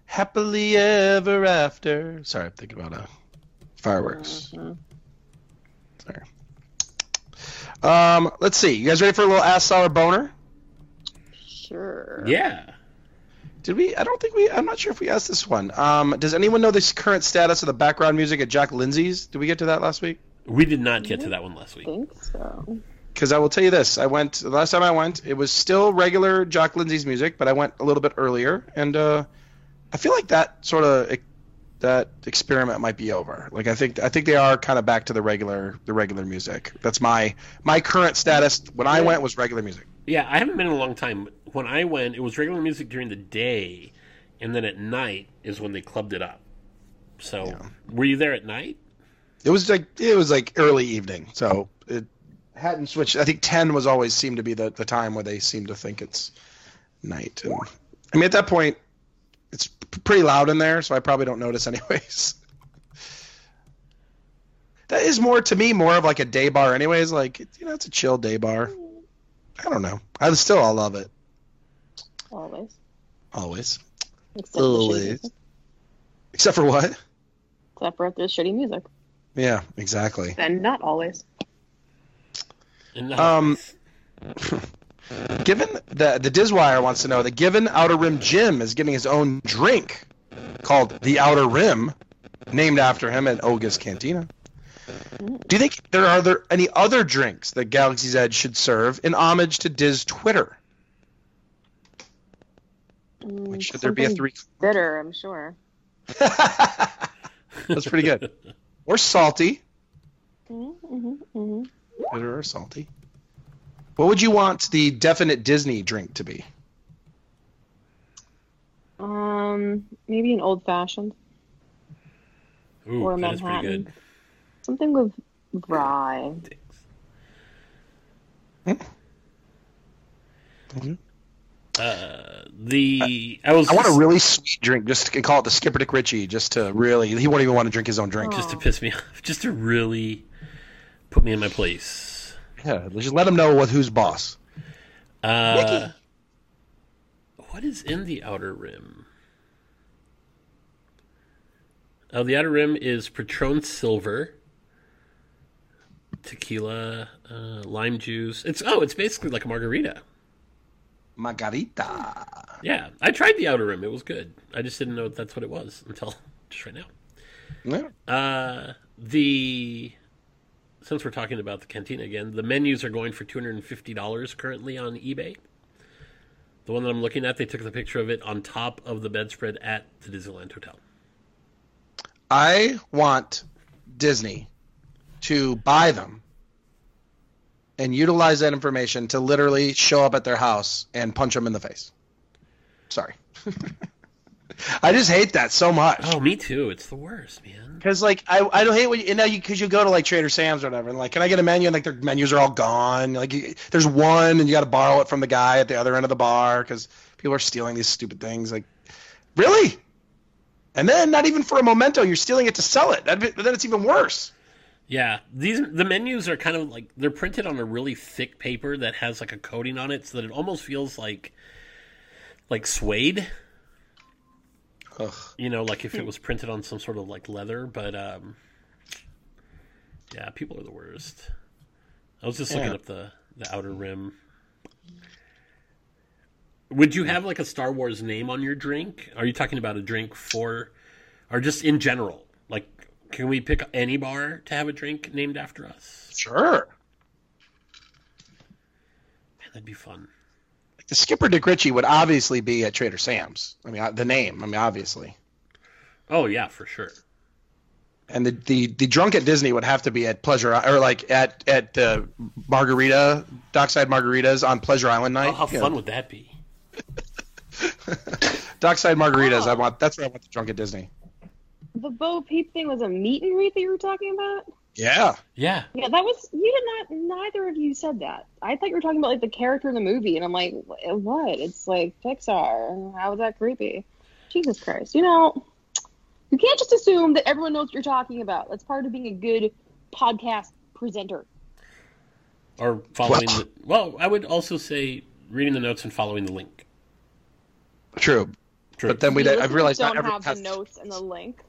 Speaker 1: Happily ever after. Sorry, I'm thinking about uh, fireworks.
Speaker 2: Mhm.
Speaker 1: Sorry. Um, let's see. You guys ready for a little ass sour boner?
Speaker 2: Sure.
Speaker 3: Yeah.
Speaker 1: Did we? I don't think we. I'm not sure if we asked this one. Um, does anyone know the current status of the background music at Jock Lindsey's? Did we get to that last week?
Speaker 3: We did not get to that one last
Speaker 2: I
Speaker 3: week.
Speaker 2: think so.
Speaker 1: Because I will tell you this: I went the last time I went, it was still regular Jock Lindsey's music, but I went a little bit earlier, and uh, I feel like that sort of that experiment might be over. Like I think I think they are kind of back to the regular the regular music. That's my my current status. When I went was regular music.
Speaker 3: Yeah, I haven't been in a long time. When I went, it was regular music during the day, and then at night is when they clubbed it up. So,
Speaker 1: Yeah.
Speaker 3: were you there at night?
Speaker 1: It was like it was like early evening, so it hadn't switched. I think ten was always seemed to be the, the time where they seem to think it's night. And, I mean, at that point, it's pretty loud in there, so I probably don't notice anyways. that is more to me more of like a day bar, anyways. Like you know, it's a chill day bar. I don't know. I still I love it
Speaker 2: Always.
Speaker 1: always,
Speaker 2: Except for
Speaker 1: always.
Speaker 2: music.
Speaker 1: Except for what?
Speaker 2: Except for if there's shitty music.
Speaker 1: Yeah, exactly.
Speaker 2: And not always.
Speaker 3: And not-
Speaker 1: Um, Given the the Dizwire wants to know that given Outer Rim Jim is getting his own drink called the Outer Rim, named after him at Oga's Cantina. Do you think there are there any other drinks that Galaxy's Edge should serve in homage to Diz Twitter?
Speaker 2: Mm,
Speaker 1: Like, should there be a
Speaker 2: something
Speaker 1: three?
Speaker 2: Bitter, I'm sure.
Speaker 1: That's pretty good. Or salty.
Speaker 2: Mm-hmm, hmm
Speaker 1: Bitter or salty. What would you want the definite Disney drink to be?
Speaker 2: Um, maybe an old fashioned.
Speaker 3: Ooh,
Speaker 2: or
Speaker 3: that is pretty
Speaker 2: Manhattan.
Speaker 3: Good.
Speaker 2: Something with rye.
Speaker 3: Uh, the I was
Speaker 1: I want a really sweet drink. Just to call it the Skipper Dick Ritchie. Just to really, he won't even want to drink his own drink.
Speaker 3: just to piss me off, just to really put me in my place.
Speaker 1: Yeah, just let him know what who's boss.
Speaker 3: Uh, what is in the outer rim? Oh, the outer rim is Patron Silver, tequila, uh, lime juice. It's oh, it's basically like a margarita.
Speaker 1: Margarita.
Speaker 3: Yeah, I tried the outer rim. It was good. I just didn't know that's what it was until just right now.
Speaker 1: Yeah.
Speaker 3: Uh, the since we're talking about the cantina again, the menus are going for two hundred and fifty dollars currently on eBay. The one that I'm looking at, they took the picture of it on top of the bedspread at the Disneyland Hotel.
Speaker 1: I want Disney to buy them and utilize that information to literally show up at their house and punch them in the face. Sorry. I just hate that so much.
Speaker 3: Oh, me too. It's the worst, man.
Speaker 1: Because like I, I don't hate when you, you know you because you go to like Trader Sam's or whatever and like can I get a menu and like their menus are all gone like you, there's one and you got to borrow it from the guy at the other end of the bar because people are stealing these stupid things like really and then not even for a memento you're stealing it to sell it That'd be, then it's even worse
Speaker 3: Yeah, these the menus are kind of like they're printed on a really thick paper that has like a coating on it, so that it almost feels like like suede.
Speaker 1: Ugh.
Speaker 3: You know, like if it was printed on some sort of like leather, but um, yeah, people are the worst. I was just looking up the the outer rim. Would you have like a Star Wars name on your drink? Are you talking about a drink for, or just in general? Can we pick any bar to have a drink named after us?
Speaker 1: sure
Speaker 3: Man, that'd be fun.
Speaker 1: the Skipper Dick Ritchie would obviously be at Trader Sam's I mean the name I mean obviously
Speaker 3: Oh yeah, for sure.
Speaker 1: and the, the the drunk at Disney would have to be at Pleasure or like at at uh, Margarita Dockside Margaritas on Pleasure Island night
Speaker 3: Oh, how fun
Speaker 1: know,
Speaker 3: would that be?
Speaker 1: Dockside margaritas.
Speaker 2: Oh.
Speaker 1: I want. That's where I want the drunk at Disney.
Speaker 2: The Bo Peep thing was a meet and greet that you were talking about.
Speaker 1: Yeah.
Speaker 3: Yeah.
Speaker 2: Yeah, that was you did not. Neither of you said that. I thought you were talking about like the character in the movie, and I'm like, what? It's like Pixar. How is that creepy? Jesus Christ! You know, you can't just assume that everyone knows what you're talking about. That's part of being a good podcast presenter.
Speaker 3: Or following
Speaker 1: Well-
Speaker 3: the. Well, I would also say reading the notes and following the link.
Speaker 1: True.
Speaker 3: True.
Speaker 1: But then we.
Speaker 2: The
Speaker 1: I
Speaker 2: listeners
Speaker 1: realized
Speaker 2: don't
Speaker 1: not
Speaker 2: have the notes and the link.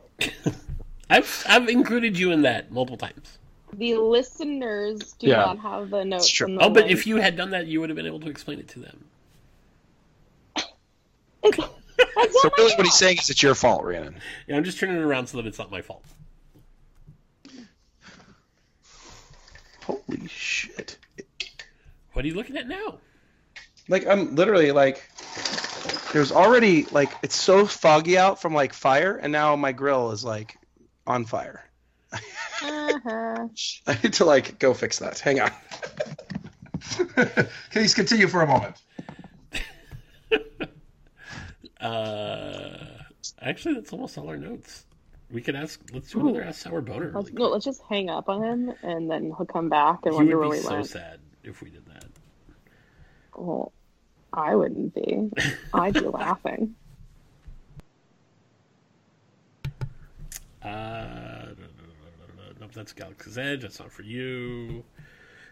Speaker 3: I've I've included you in that multiple times.
Speaker 2: The listeners do
Speaker 1: Yeah.
Speaker 2: not have the notes.
Speaker 1: true.
Speaker 2: the
Speaker 3: Oh, but if you had done that, you would have been able to explain it to them.
Speaker 2: It's-
Speaker 1: So really, what he's saying is it's your fault, Rhiannon.
Speaker 3: Yeah, I'm just turning it around so that it's not my fault.
Speaker 1: Holy shit!
Speaker 3: What are you looking at now?
Speaker 1: Like I'm literally like. There's already like it's so foggy out from like fire, and now my grill is like on fire.
Speaker 2: Uh-huh.
Speaker 1: I need to like go fix that. Hang on. Please continue for a moment.
Speaker 3: Uh, actually, that's almost all our notes. We could ask. Let's do another Ask Sour Boner.
Speaker 2: Let's,
Speaker 3: Really
Speaker 2: no, let's just hang up on him, and then he'll come back and
Speaker 3: he
Speaker 2: wonder
Speaker 3: would
Speaker 2: where
Speaker 3: be
Speaker 2: we
Speaker 3: so
Speaker 2: went.
Speaker 3: sad if we did that.
Speaker 2: Well, I wouldn't be. I'd be laughing.
Speaker 3: Uh, nope, that's Galaxy's Edge. That's not for you.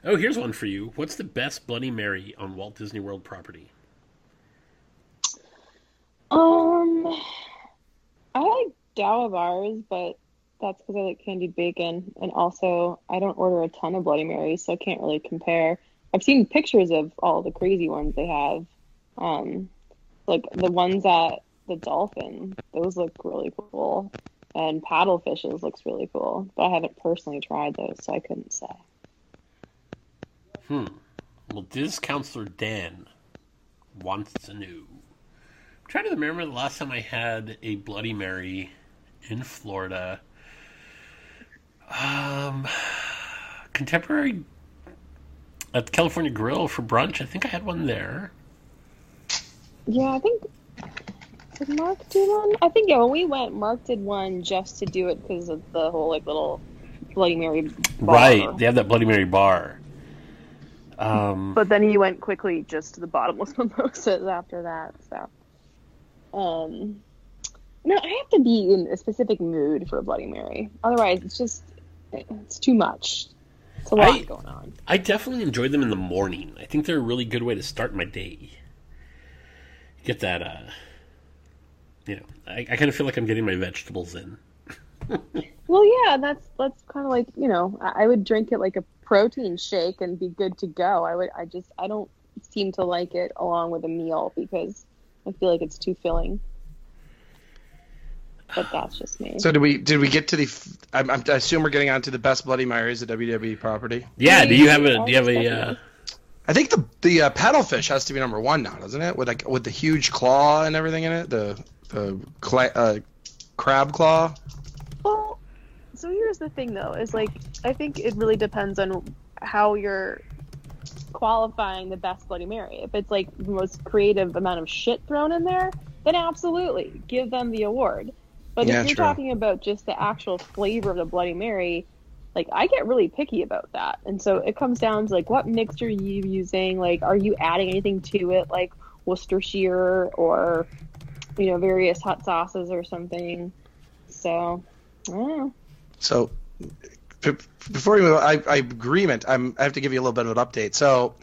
Speaker 3: Oh, here's one for you. What's the best Bloody Mary on Walt Disney World property?
Speaker 2: Um, I like Dawa bars, but that's because I like candied bacon, and also I don't order a ton of Bloody Marys, so I can't really compare. I've seen pictures of all the crazy ones they have. Um, like the ones at the Dolphin, those look really cool, and paddlefishes looks really cool, but I haven't personally tried those, so I couldn't say.
Speaker 3: Hmm. Well, this Counselor Dan wants to know. I'm trying to remember the last time I had a Bloody Mary in Florida. Um, contemporary at the California Grill for brunch. I think I had one there.
Speaker 2: Yeah, I think did Mark do one? I think yeah. When we went, Mark did one just to do it because of the whole like little Bloody Mary. Bar.
Speaker 3: Right. They have that Bloody Mary bar. Um,
Speaker 2: But then he went quickly just to the bottomless mimosas after that. So, um, no, I have to be in a specific mood for a Bloody Mary. Otherwise, it's just it's too much. It's a lot
Speaker 3: I-
Speaker 2: going on.
Speaker 3: I definitely enjoy them in the morning. I think they're a really good way to start my day. Get that, uh, you know, I, I kind of feel like I'm getting my vegetables in.
Speaker 2: Well, yeah, that's that's kind of like you know I, I would drink it like a protein shake and be good to go. I would I just I don't seem to like it along with a meal because I feel like it's too filling. But that's just me.
Speaker 1: So did we? Did we get to the? f- I'm, I'm, I assume we're getting on to the best Bloody Marys at WDW property.
Speaker 3: Yeah. Do you have a?
Speaker 2: I'll
Speaker 3: Do you have a? Uh,
Speaker 1: I think the the uh, paddlefish has to be number one now, doesn't it? With like with the huge claw and everything in it, the the cla- uh, crab claw.
Speaker 2: Well, so here's the thing though, is like I think it really depends on how you're qualifying the best Bloody Mary. If it's like the most creative amount of shit thrown in there, then absolutely give them the award. But
Speaker 1: Yeah,
Speaker 2: if you're
Speaker 1: true.
Speaker 2: talking about just the actual flavor of the Bloody Mary, like I get really picky about that. And so it comes down to like what mixture are you using? Like are you adding anything to it like Worcestershire or you know various hot sauces or something? So I don't know.
Speaker 1: So b- before we move, on, I, I agreement. I'm I have to give you a little bit of an update. So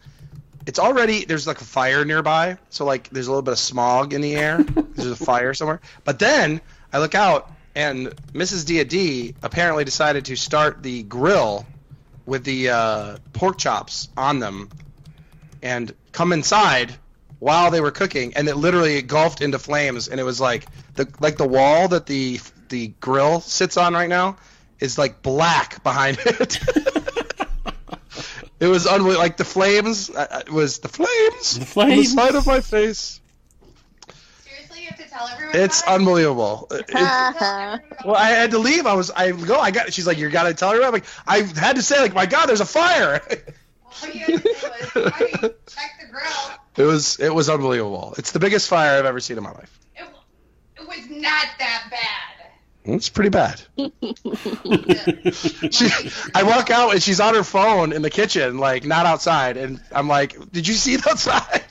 Speaker 1: it's already there's like a fire nearby. So like there's a little bit of smog in the air. there's a fire somewhere. But then I look out and Mrs. Dia D apparently decided to start the grill with the uh, pork chops on them and come inside while they were cooking and it literally engulfed into flames and it was like the like the wall that the the grill sits on right now is like black behind it. it was unbelievable. Like the flames, uh, uh, it was the flames,
Speaker 3: The flames
Speaker 1: on the side of my face.
Speaker 4: Seriously, you have to tell everyone.
Speaker 1: It's
Speaker 4: about it?
Speaker 1: unbelievable. It-
Speaker 4: Tell everyone about
Speaker 1: well, I had to leave. I was, I go, I got. She's like, you got to tell her. I'm like, I had to say, like, my God, there's a fire.
Speaker 4: it. All you had to say was, "Honey, check the grill.
Speaker 1: It was it was unbelievable. It's the biggest fire I've ever seen in my life.
Speaker 4: It, it was not that bad.
Speaker 1: It's pretty bad. She, I walk out and she's on her phone in the kitchen, like not outside, and I'm like, "Did you see it outside?"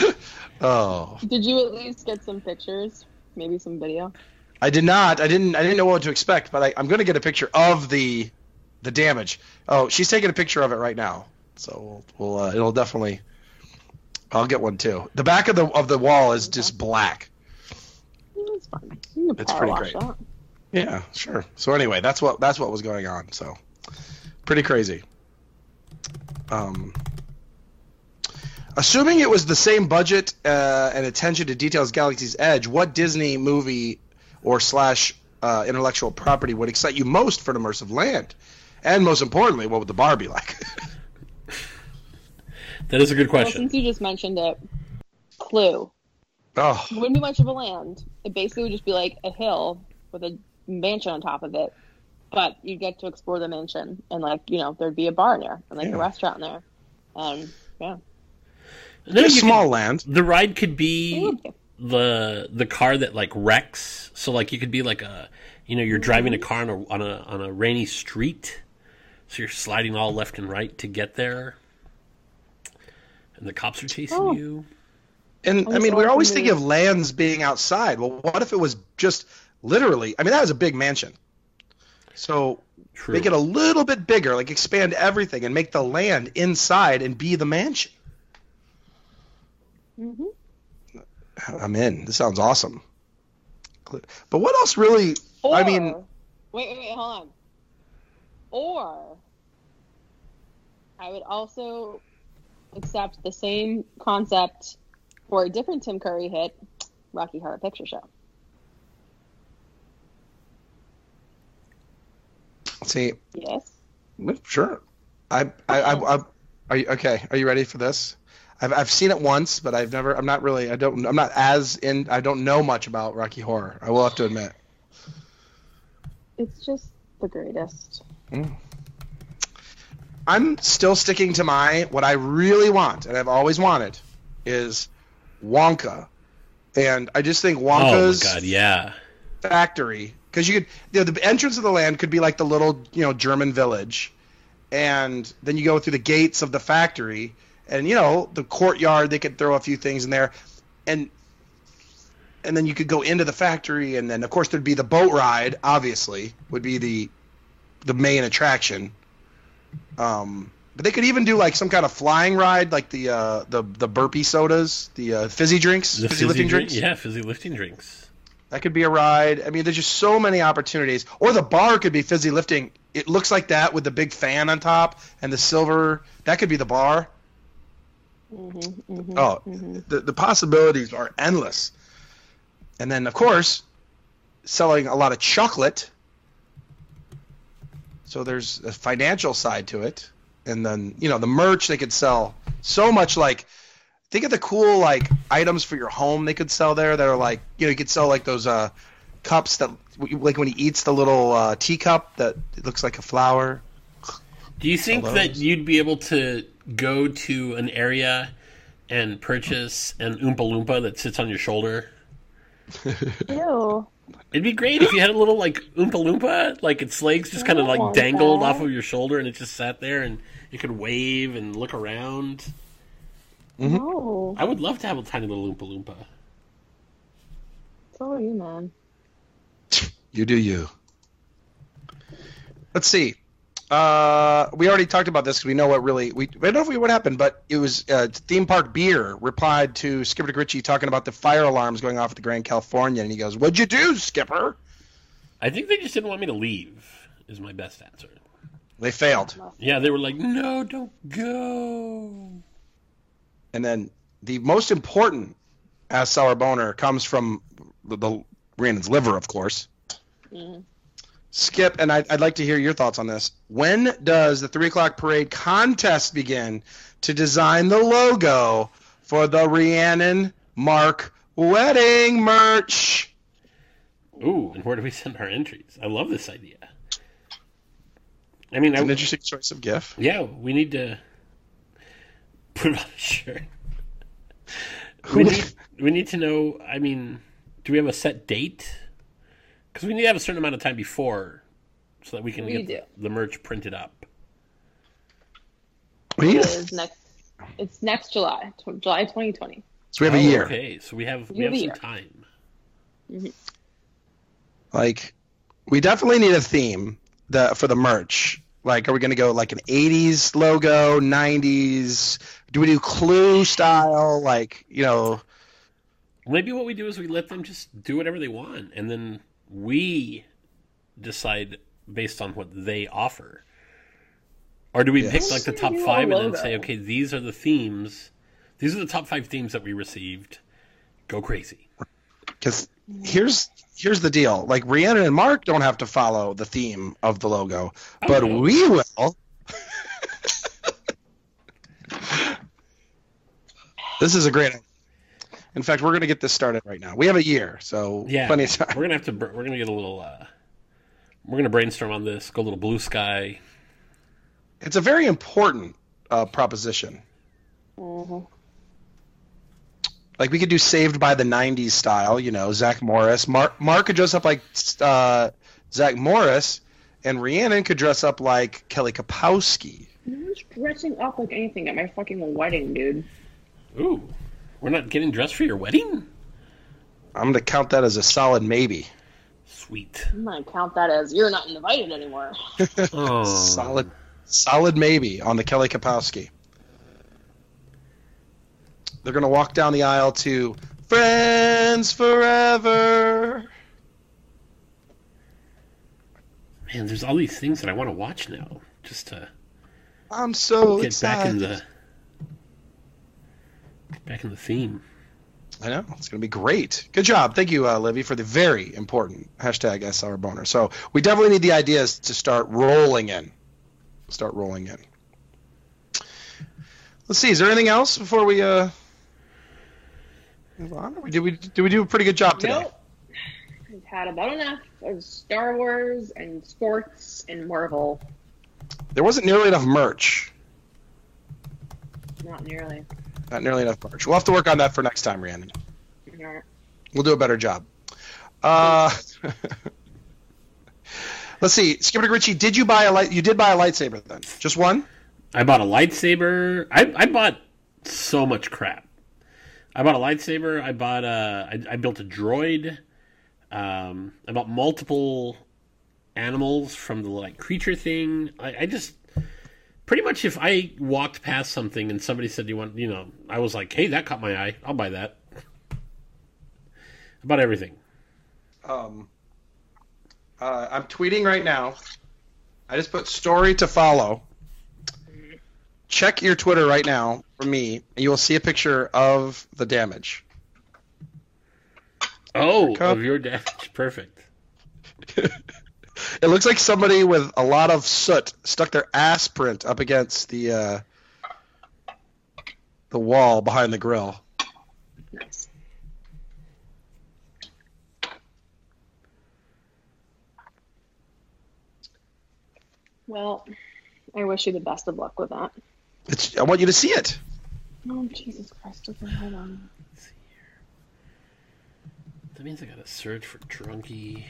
Speaker 1: oh,
Speaker 2: Did you at least get some pictures? Maybe some video?
Speaker 1: I did not. I didn't. I didn't know what to expect, but I, I'm going to get a picture of the the damage. Oh, she's taking a picture of it right now, so we'll, we'll uh, it'll definitely. I'll get one too. The back of the of the wall is just black.
Speaker 2: It's fine.
Speaker 1: It's pretty great.
Speaker 2: that.
Speaker 1: Yeah, sure. So anyway, that's what that's what was going on. So pretty crazy. Um, assuming it was the same budget uh, and attention to detail as Galaxy's Edge, what Disney movie or slash uh, intellectual property would excite you most for an immersive land? And most importantly, what would the bar be like?
Speaker 3: That is a good
Speaker 2: Well,
Speaker 3: question.
Speaker 2: since you just mentioned it, Clue.
Speaker 1: oh,
Speaker 2: It wouldn't be much of a land. It basically would just be like a hill with a mansion on top of it. But you'd get to explore the mansion, and like you know, there'd be a bar in there and like
Speaker 1: Yeah.
Speaker 2: a restaurant in there. Um, yeah,
Speaker 3: No,
Speaker 1: a small
Speaker 3: could-
Speaker 1: land.
Speaker 3: the ride could be the the car that like wrecks. So like you could be like a you know you're driving a car on a on a on a rainy street, so you're sliding all left and right to get there, and the cops are chasing
Speaker 2: Oh.
Speaker 3: you.
Speaker 1: And
Speaker 2: I
Speaker 1: I mean, we're always thinking of lands being outside. Well, what if it was just literally? I mean, that was a big mansion. So
Speaker 3: True.
Speaker 1: make it a little bit bigger, like expand everything and make the land inside and be the mansion.
Speaker 2: Hmm
Speaker 1: I'm in. This sounds awesome. But what else really?
Speaker 2: Or,
Speaker 1: I mean-
Speaker 2: wait, wait, wait, hold on. Or I would also accept the same concept for a different Tim Curry hit, Rocky Horror Picture Show.
Speaker 1: See,
Speaker 2: Yes.
Speaker 1: sure. I, I, I, I, are you okay? Are you ready for this? I've, I've seen it once, but I've never. I'm not really. I don't. I'm not as in. I don't know much about Rocky Horror. I will have to admit.
Speaker 2: It's just the greatest. Mm.
Speaker 1: I'm still sticking to my what I really want, and I've always wanted, is Wonka, and I just think
Speaker 3: oh my
Speaker 1: Wonka's
Speaker 3: god, yeah.
Speaker 1: factory because you could you know, the entrance of the land could be like the little you know German village, and then you go through the gates of the factory, and you know the courtyard they could throw a few things in there, and and then you could go into the factory, and then of course there'd be the boat ride. Obviously, would be the the main attraction. Um, but they could even do like some kind of flying ride, like the uh, the the burpee sodas, the uh, fizzy drinks,
Speaker 3: The
Speaker 1: fizzy, lifting
Speaker 3: drink-
Speaker 1: drinks.
Speaker 3: Yeah, fizzy lifting drinks.
Speaker 1: That could be a ride. I mean, there's just so many opportunities. Or the bar could be fizzy lifting. It looks like that with the big fan on top and the silver. That could be the bar.
Speaker 2: Hmm hmm
Speaker 1: Oh,
Speaker 2: hmm
Speaker 1: the the possibilities are endless. And then, of course, selling a lot of chocolate. So there's a financial side to it. And then, you know, the merch they could sell so much like think of the cool like items for your home they could sell there that are like, you know, you could sell like those uh cups that like when he eats the little uh, teacup that looks like a flower.
Speaker 3: Do you think that you'd be able to go to an area and purchase an Oompa Loompa that sits on your shoulder?
Speaker 2: Ew.
Speaker 3: It'd be great if you had a little like Oompa Loompa, like its legs just kind of like dangled
Speaker 2: that.
Speaker 3: off of your shoulder, and it just sat there, and you could wave and look around.
Speaker 1: Mhm.
Speaker 2: No.
Speaker 3: I would love to have a tiny little Oompa Loompa.
Speaker 2: So are you, man.
Speaker 1: You do you. Let's see. Uh, we already talked about this because we know what really we. I don't know if we what happened, but it was uh, theme park beer replied to Skipper Ritchie talking about the fire alarms going off at the Grand Californian, and he goes, "What'd you do, Skipper?"
Speaker 3: I think they just didn't want me to leave. Is my best answer.
Speaker 1: They failed,
Speaker 3: Yeah, they were like, "No, don't go."
Speaker 1: and then the most important as sour boner comes from the, the Brandon's liver, of course.
Speaker 2: Mhm.
Speaker 1: Skip, and I'd, I'd like to hear your thoughts on this. When does the three o'clock parade contest begin to design the logo for the Rhiannon Mark wedding merch?
Speaker 3: Ooh, and where do we send our entries? I love this idea. I mean,
Speaker 1: It's an interesting choice of GIF.
Speaker 3: yeah, we need to. Put on a shirt. We need, we need to know. I mean, do we have a set date? Because we need to have a certain amount of time before, so that we can
Speaker 2: We
Speaker 3: get
Speaker 2: do.
Speaker 3: the merch printed up.
Speaker 1: We need
Speaker 2: It next. It's next July, tw- July 2020.
Speaker 1: so we have a
Speaker 3: Oh,
Speaker 1: year.
Speaker 3: Okay, so we have we
Speaker 2: You
Speaker 3: have
Speaker 2: have
Speaker 3: some
Speaker 2: year.
Speaker 3: time. Mm-hmm.
Speaker 1: Like, we definitely need a theme that for the merch. Like, are we going to go like an '80s logo, '90s? Do we do Clue style? Like, you know,
Speaker 3: Maybe what we do is we let them just do whatever they want, and then we decide based on what they offer. Or do we
Speaker 1: Yes.
Speaker 3: pick like the top five and then say, okay, these are the themes. These are the top five themes that we received. Go crazy.
Speaker 1: because here's here's the deal. Like, Rhiannon and Mark don't have to follow the theme of the logo, but
Speaker 3: no.
Speaker 1: we will. this is a great. In fact, we're going to get this started right now. We have a year, so
Speaker 3: Yeah,
Speaker 1: plenty of time.
Speaker 3: we're gonna have to. We're gonna get a little. Uh, we're gonna brainstorm on this. Go a little blue sky.
Speaker 1: It's a very important uh, proposition. Like we could do Saved by the '90s style, you know, Zach Morris. Mark Mark could dress up like uh, Zach Morris, and Rhiannon could dress up like Kelly Kapowski.
Speaker 2: No one's dressing up like anything at my fucking wedding, dude?
Speaker 3: Ooh, we're not getting dressed for your wedding.
Speaker 1: I'm gonna count that as a solid maybe.
Speaker 3: Sweet.
Speaker 2: I'm gonna count that as you're not invited anymore.
Speaker 3: Oh,
Speaker 1: Solid, solid maybe on the Kelly Kapowski. They're gonna walk down the aisle to "Friends Forever."
Speaker 3: Man, there's all these things that I want to watch now, just to
Speaker 1: I'm so
Speaker 3: get
Speaker 1: excited.
Speaker 3: back in the get back in the theme.
Speaker 1: I know it's going to be great. Good job, thank you, uh, Livy, for the very important hashtag SR boner. So we definitely need the ideas to start rolling in. Start rolling in. Let's see. Is there anything else before we uh move on? Or Did we did we do a pretty good job today?
Speaker 2: Nope. We've had about enough of Star Wars and sports and Marvel.
Speaker 1: There wasn't nearly enough merch.
Speaker 2: Not nearly.
Speaker 1: Not nearly enough merch. We'll have to work on that for next time, Rhiannon.
Speaker 2: Alright.
Speaker 1: We'll do a better job. Uh, let's see. Skipper Ritchie, did you buy a light? You did buy a lightsaber then? Just one?
Speaker 3: I bought a lightsaber. I, I bought so much crap. I bought a lightsaber. I bought a. I, I built a droid. Um, I bought multiple animals from the like creature thing. I, I just pretty much if I walked past something and somebody said you want, you know, I was like, hey, that caught my eye. I'll buy that. About everything.
Speaker 1: Um, uh, I'm tweeting right now. I just put story to follow. Check your Twitter right now for me, and you will see a picture of the damage.
Speaker 3: Oh, of your damage. Perfect.
Speaker 1: It looks like somebody with a lot of soot stuck their ass print up against the uh, the wall behind the grill.
Speaker 2: Nice. Well, I wish you the best of luck with that.
Speaker 1: It's, I want you to see it.
Speaker 2: Oh, Jesus Christ. Okay, hold on.
Speaker 3: That means I gotta search for drunkie.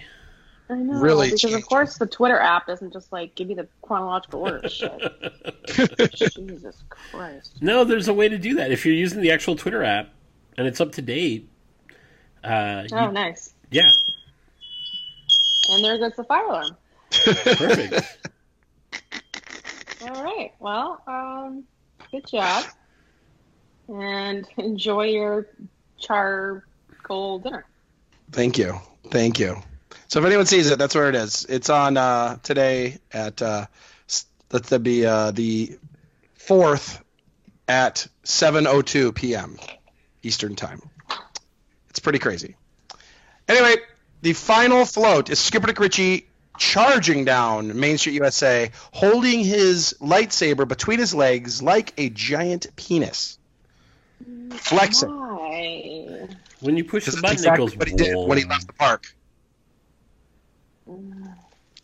Speaker 2: I know.
Speaker 1: Really
Speaker 2: because
Speaker 1: changed
Speaker 2: of course the Twitter app doesn't just like give you the chronological order of shit. Jesus Christ.
Speaker 3: No, there's a way to do that. If you're using the actual Twitter app and it's up to date, uh, you-
Speaker 2: Oh, nice.
Speaker 3: yeah,
Speaker 2: And there goes the fire alarm.
Speaker 3: perfect.
Speaker 2: All right. Well, um, good job. And enjoy your charcoal dinner.
Speaker 1: Thank you. Thank you. So if anyone sees it, that's where it is. It's on uh, today at uh, s- let that be uh, the fourth at 7:02 p.m. Eastern time. It's pretty crazy. Anyway, the final float is Skipper Dick Ritchie charging down Main Street USA, holding his lightsaber between his legs like a giant penis, flexing.
Speaker 2: Why?
Speaker 3: When you push the
Speaker 1: that's
Speaker 3: button,
Speaker 1: exactly
Speaker 3: it goes.
Speaker 1: what he did when he left the park.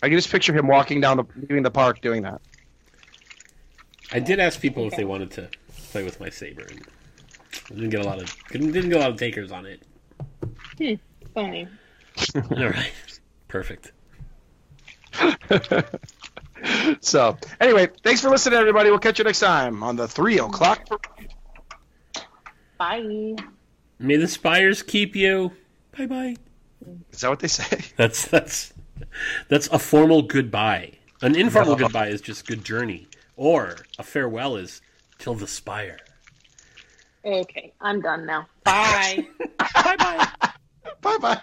Speaker 1: I can just picture him walking down the leaving the park doing that.
Speaker 3: I did ask people if they wanted to play with my saber. And didn't get a lot of didn't, didn't get a lot of takers on it.
Speaker 2: Hmm, funny.
Speaker 3: All right, perfect.
Speaker 1: So, anyway, thanks for listening, everybody. We'll catch you next time on the three o'clock.
Speaker 2: Bye.
Speaker 3: May the spires keep you. Bye bye.
Speaker 1: Is that what they say?
Speaker 3: That's that's that's a formal goodbye. An informal
Speaker 1: No.
Speaker 3: goodbye is just good journey, or a farewell is till the spire.
Speaker 2: Okay, I'm done now. Bye.
Speaker 3: bye bye.
Speaker 1: Bye bye.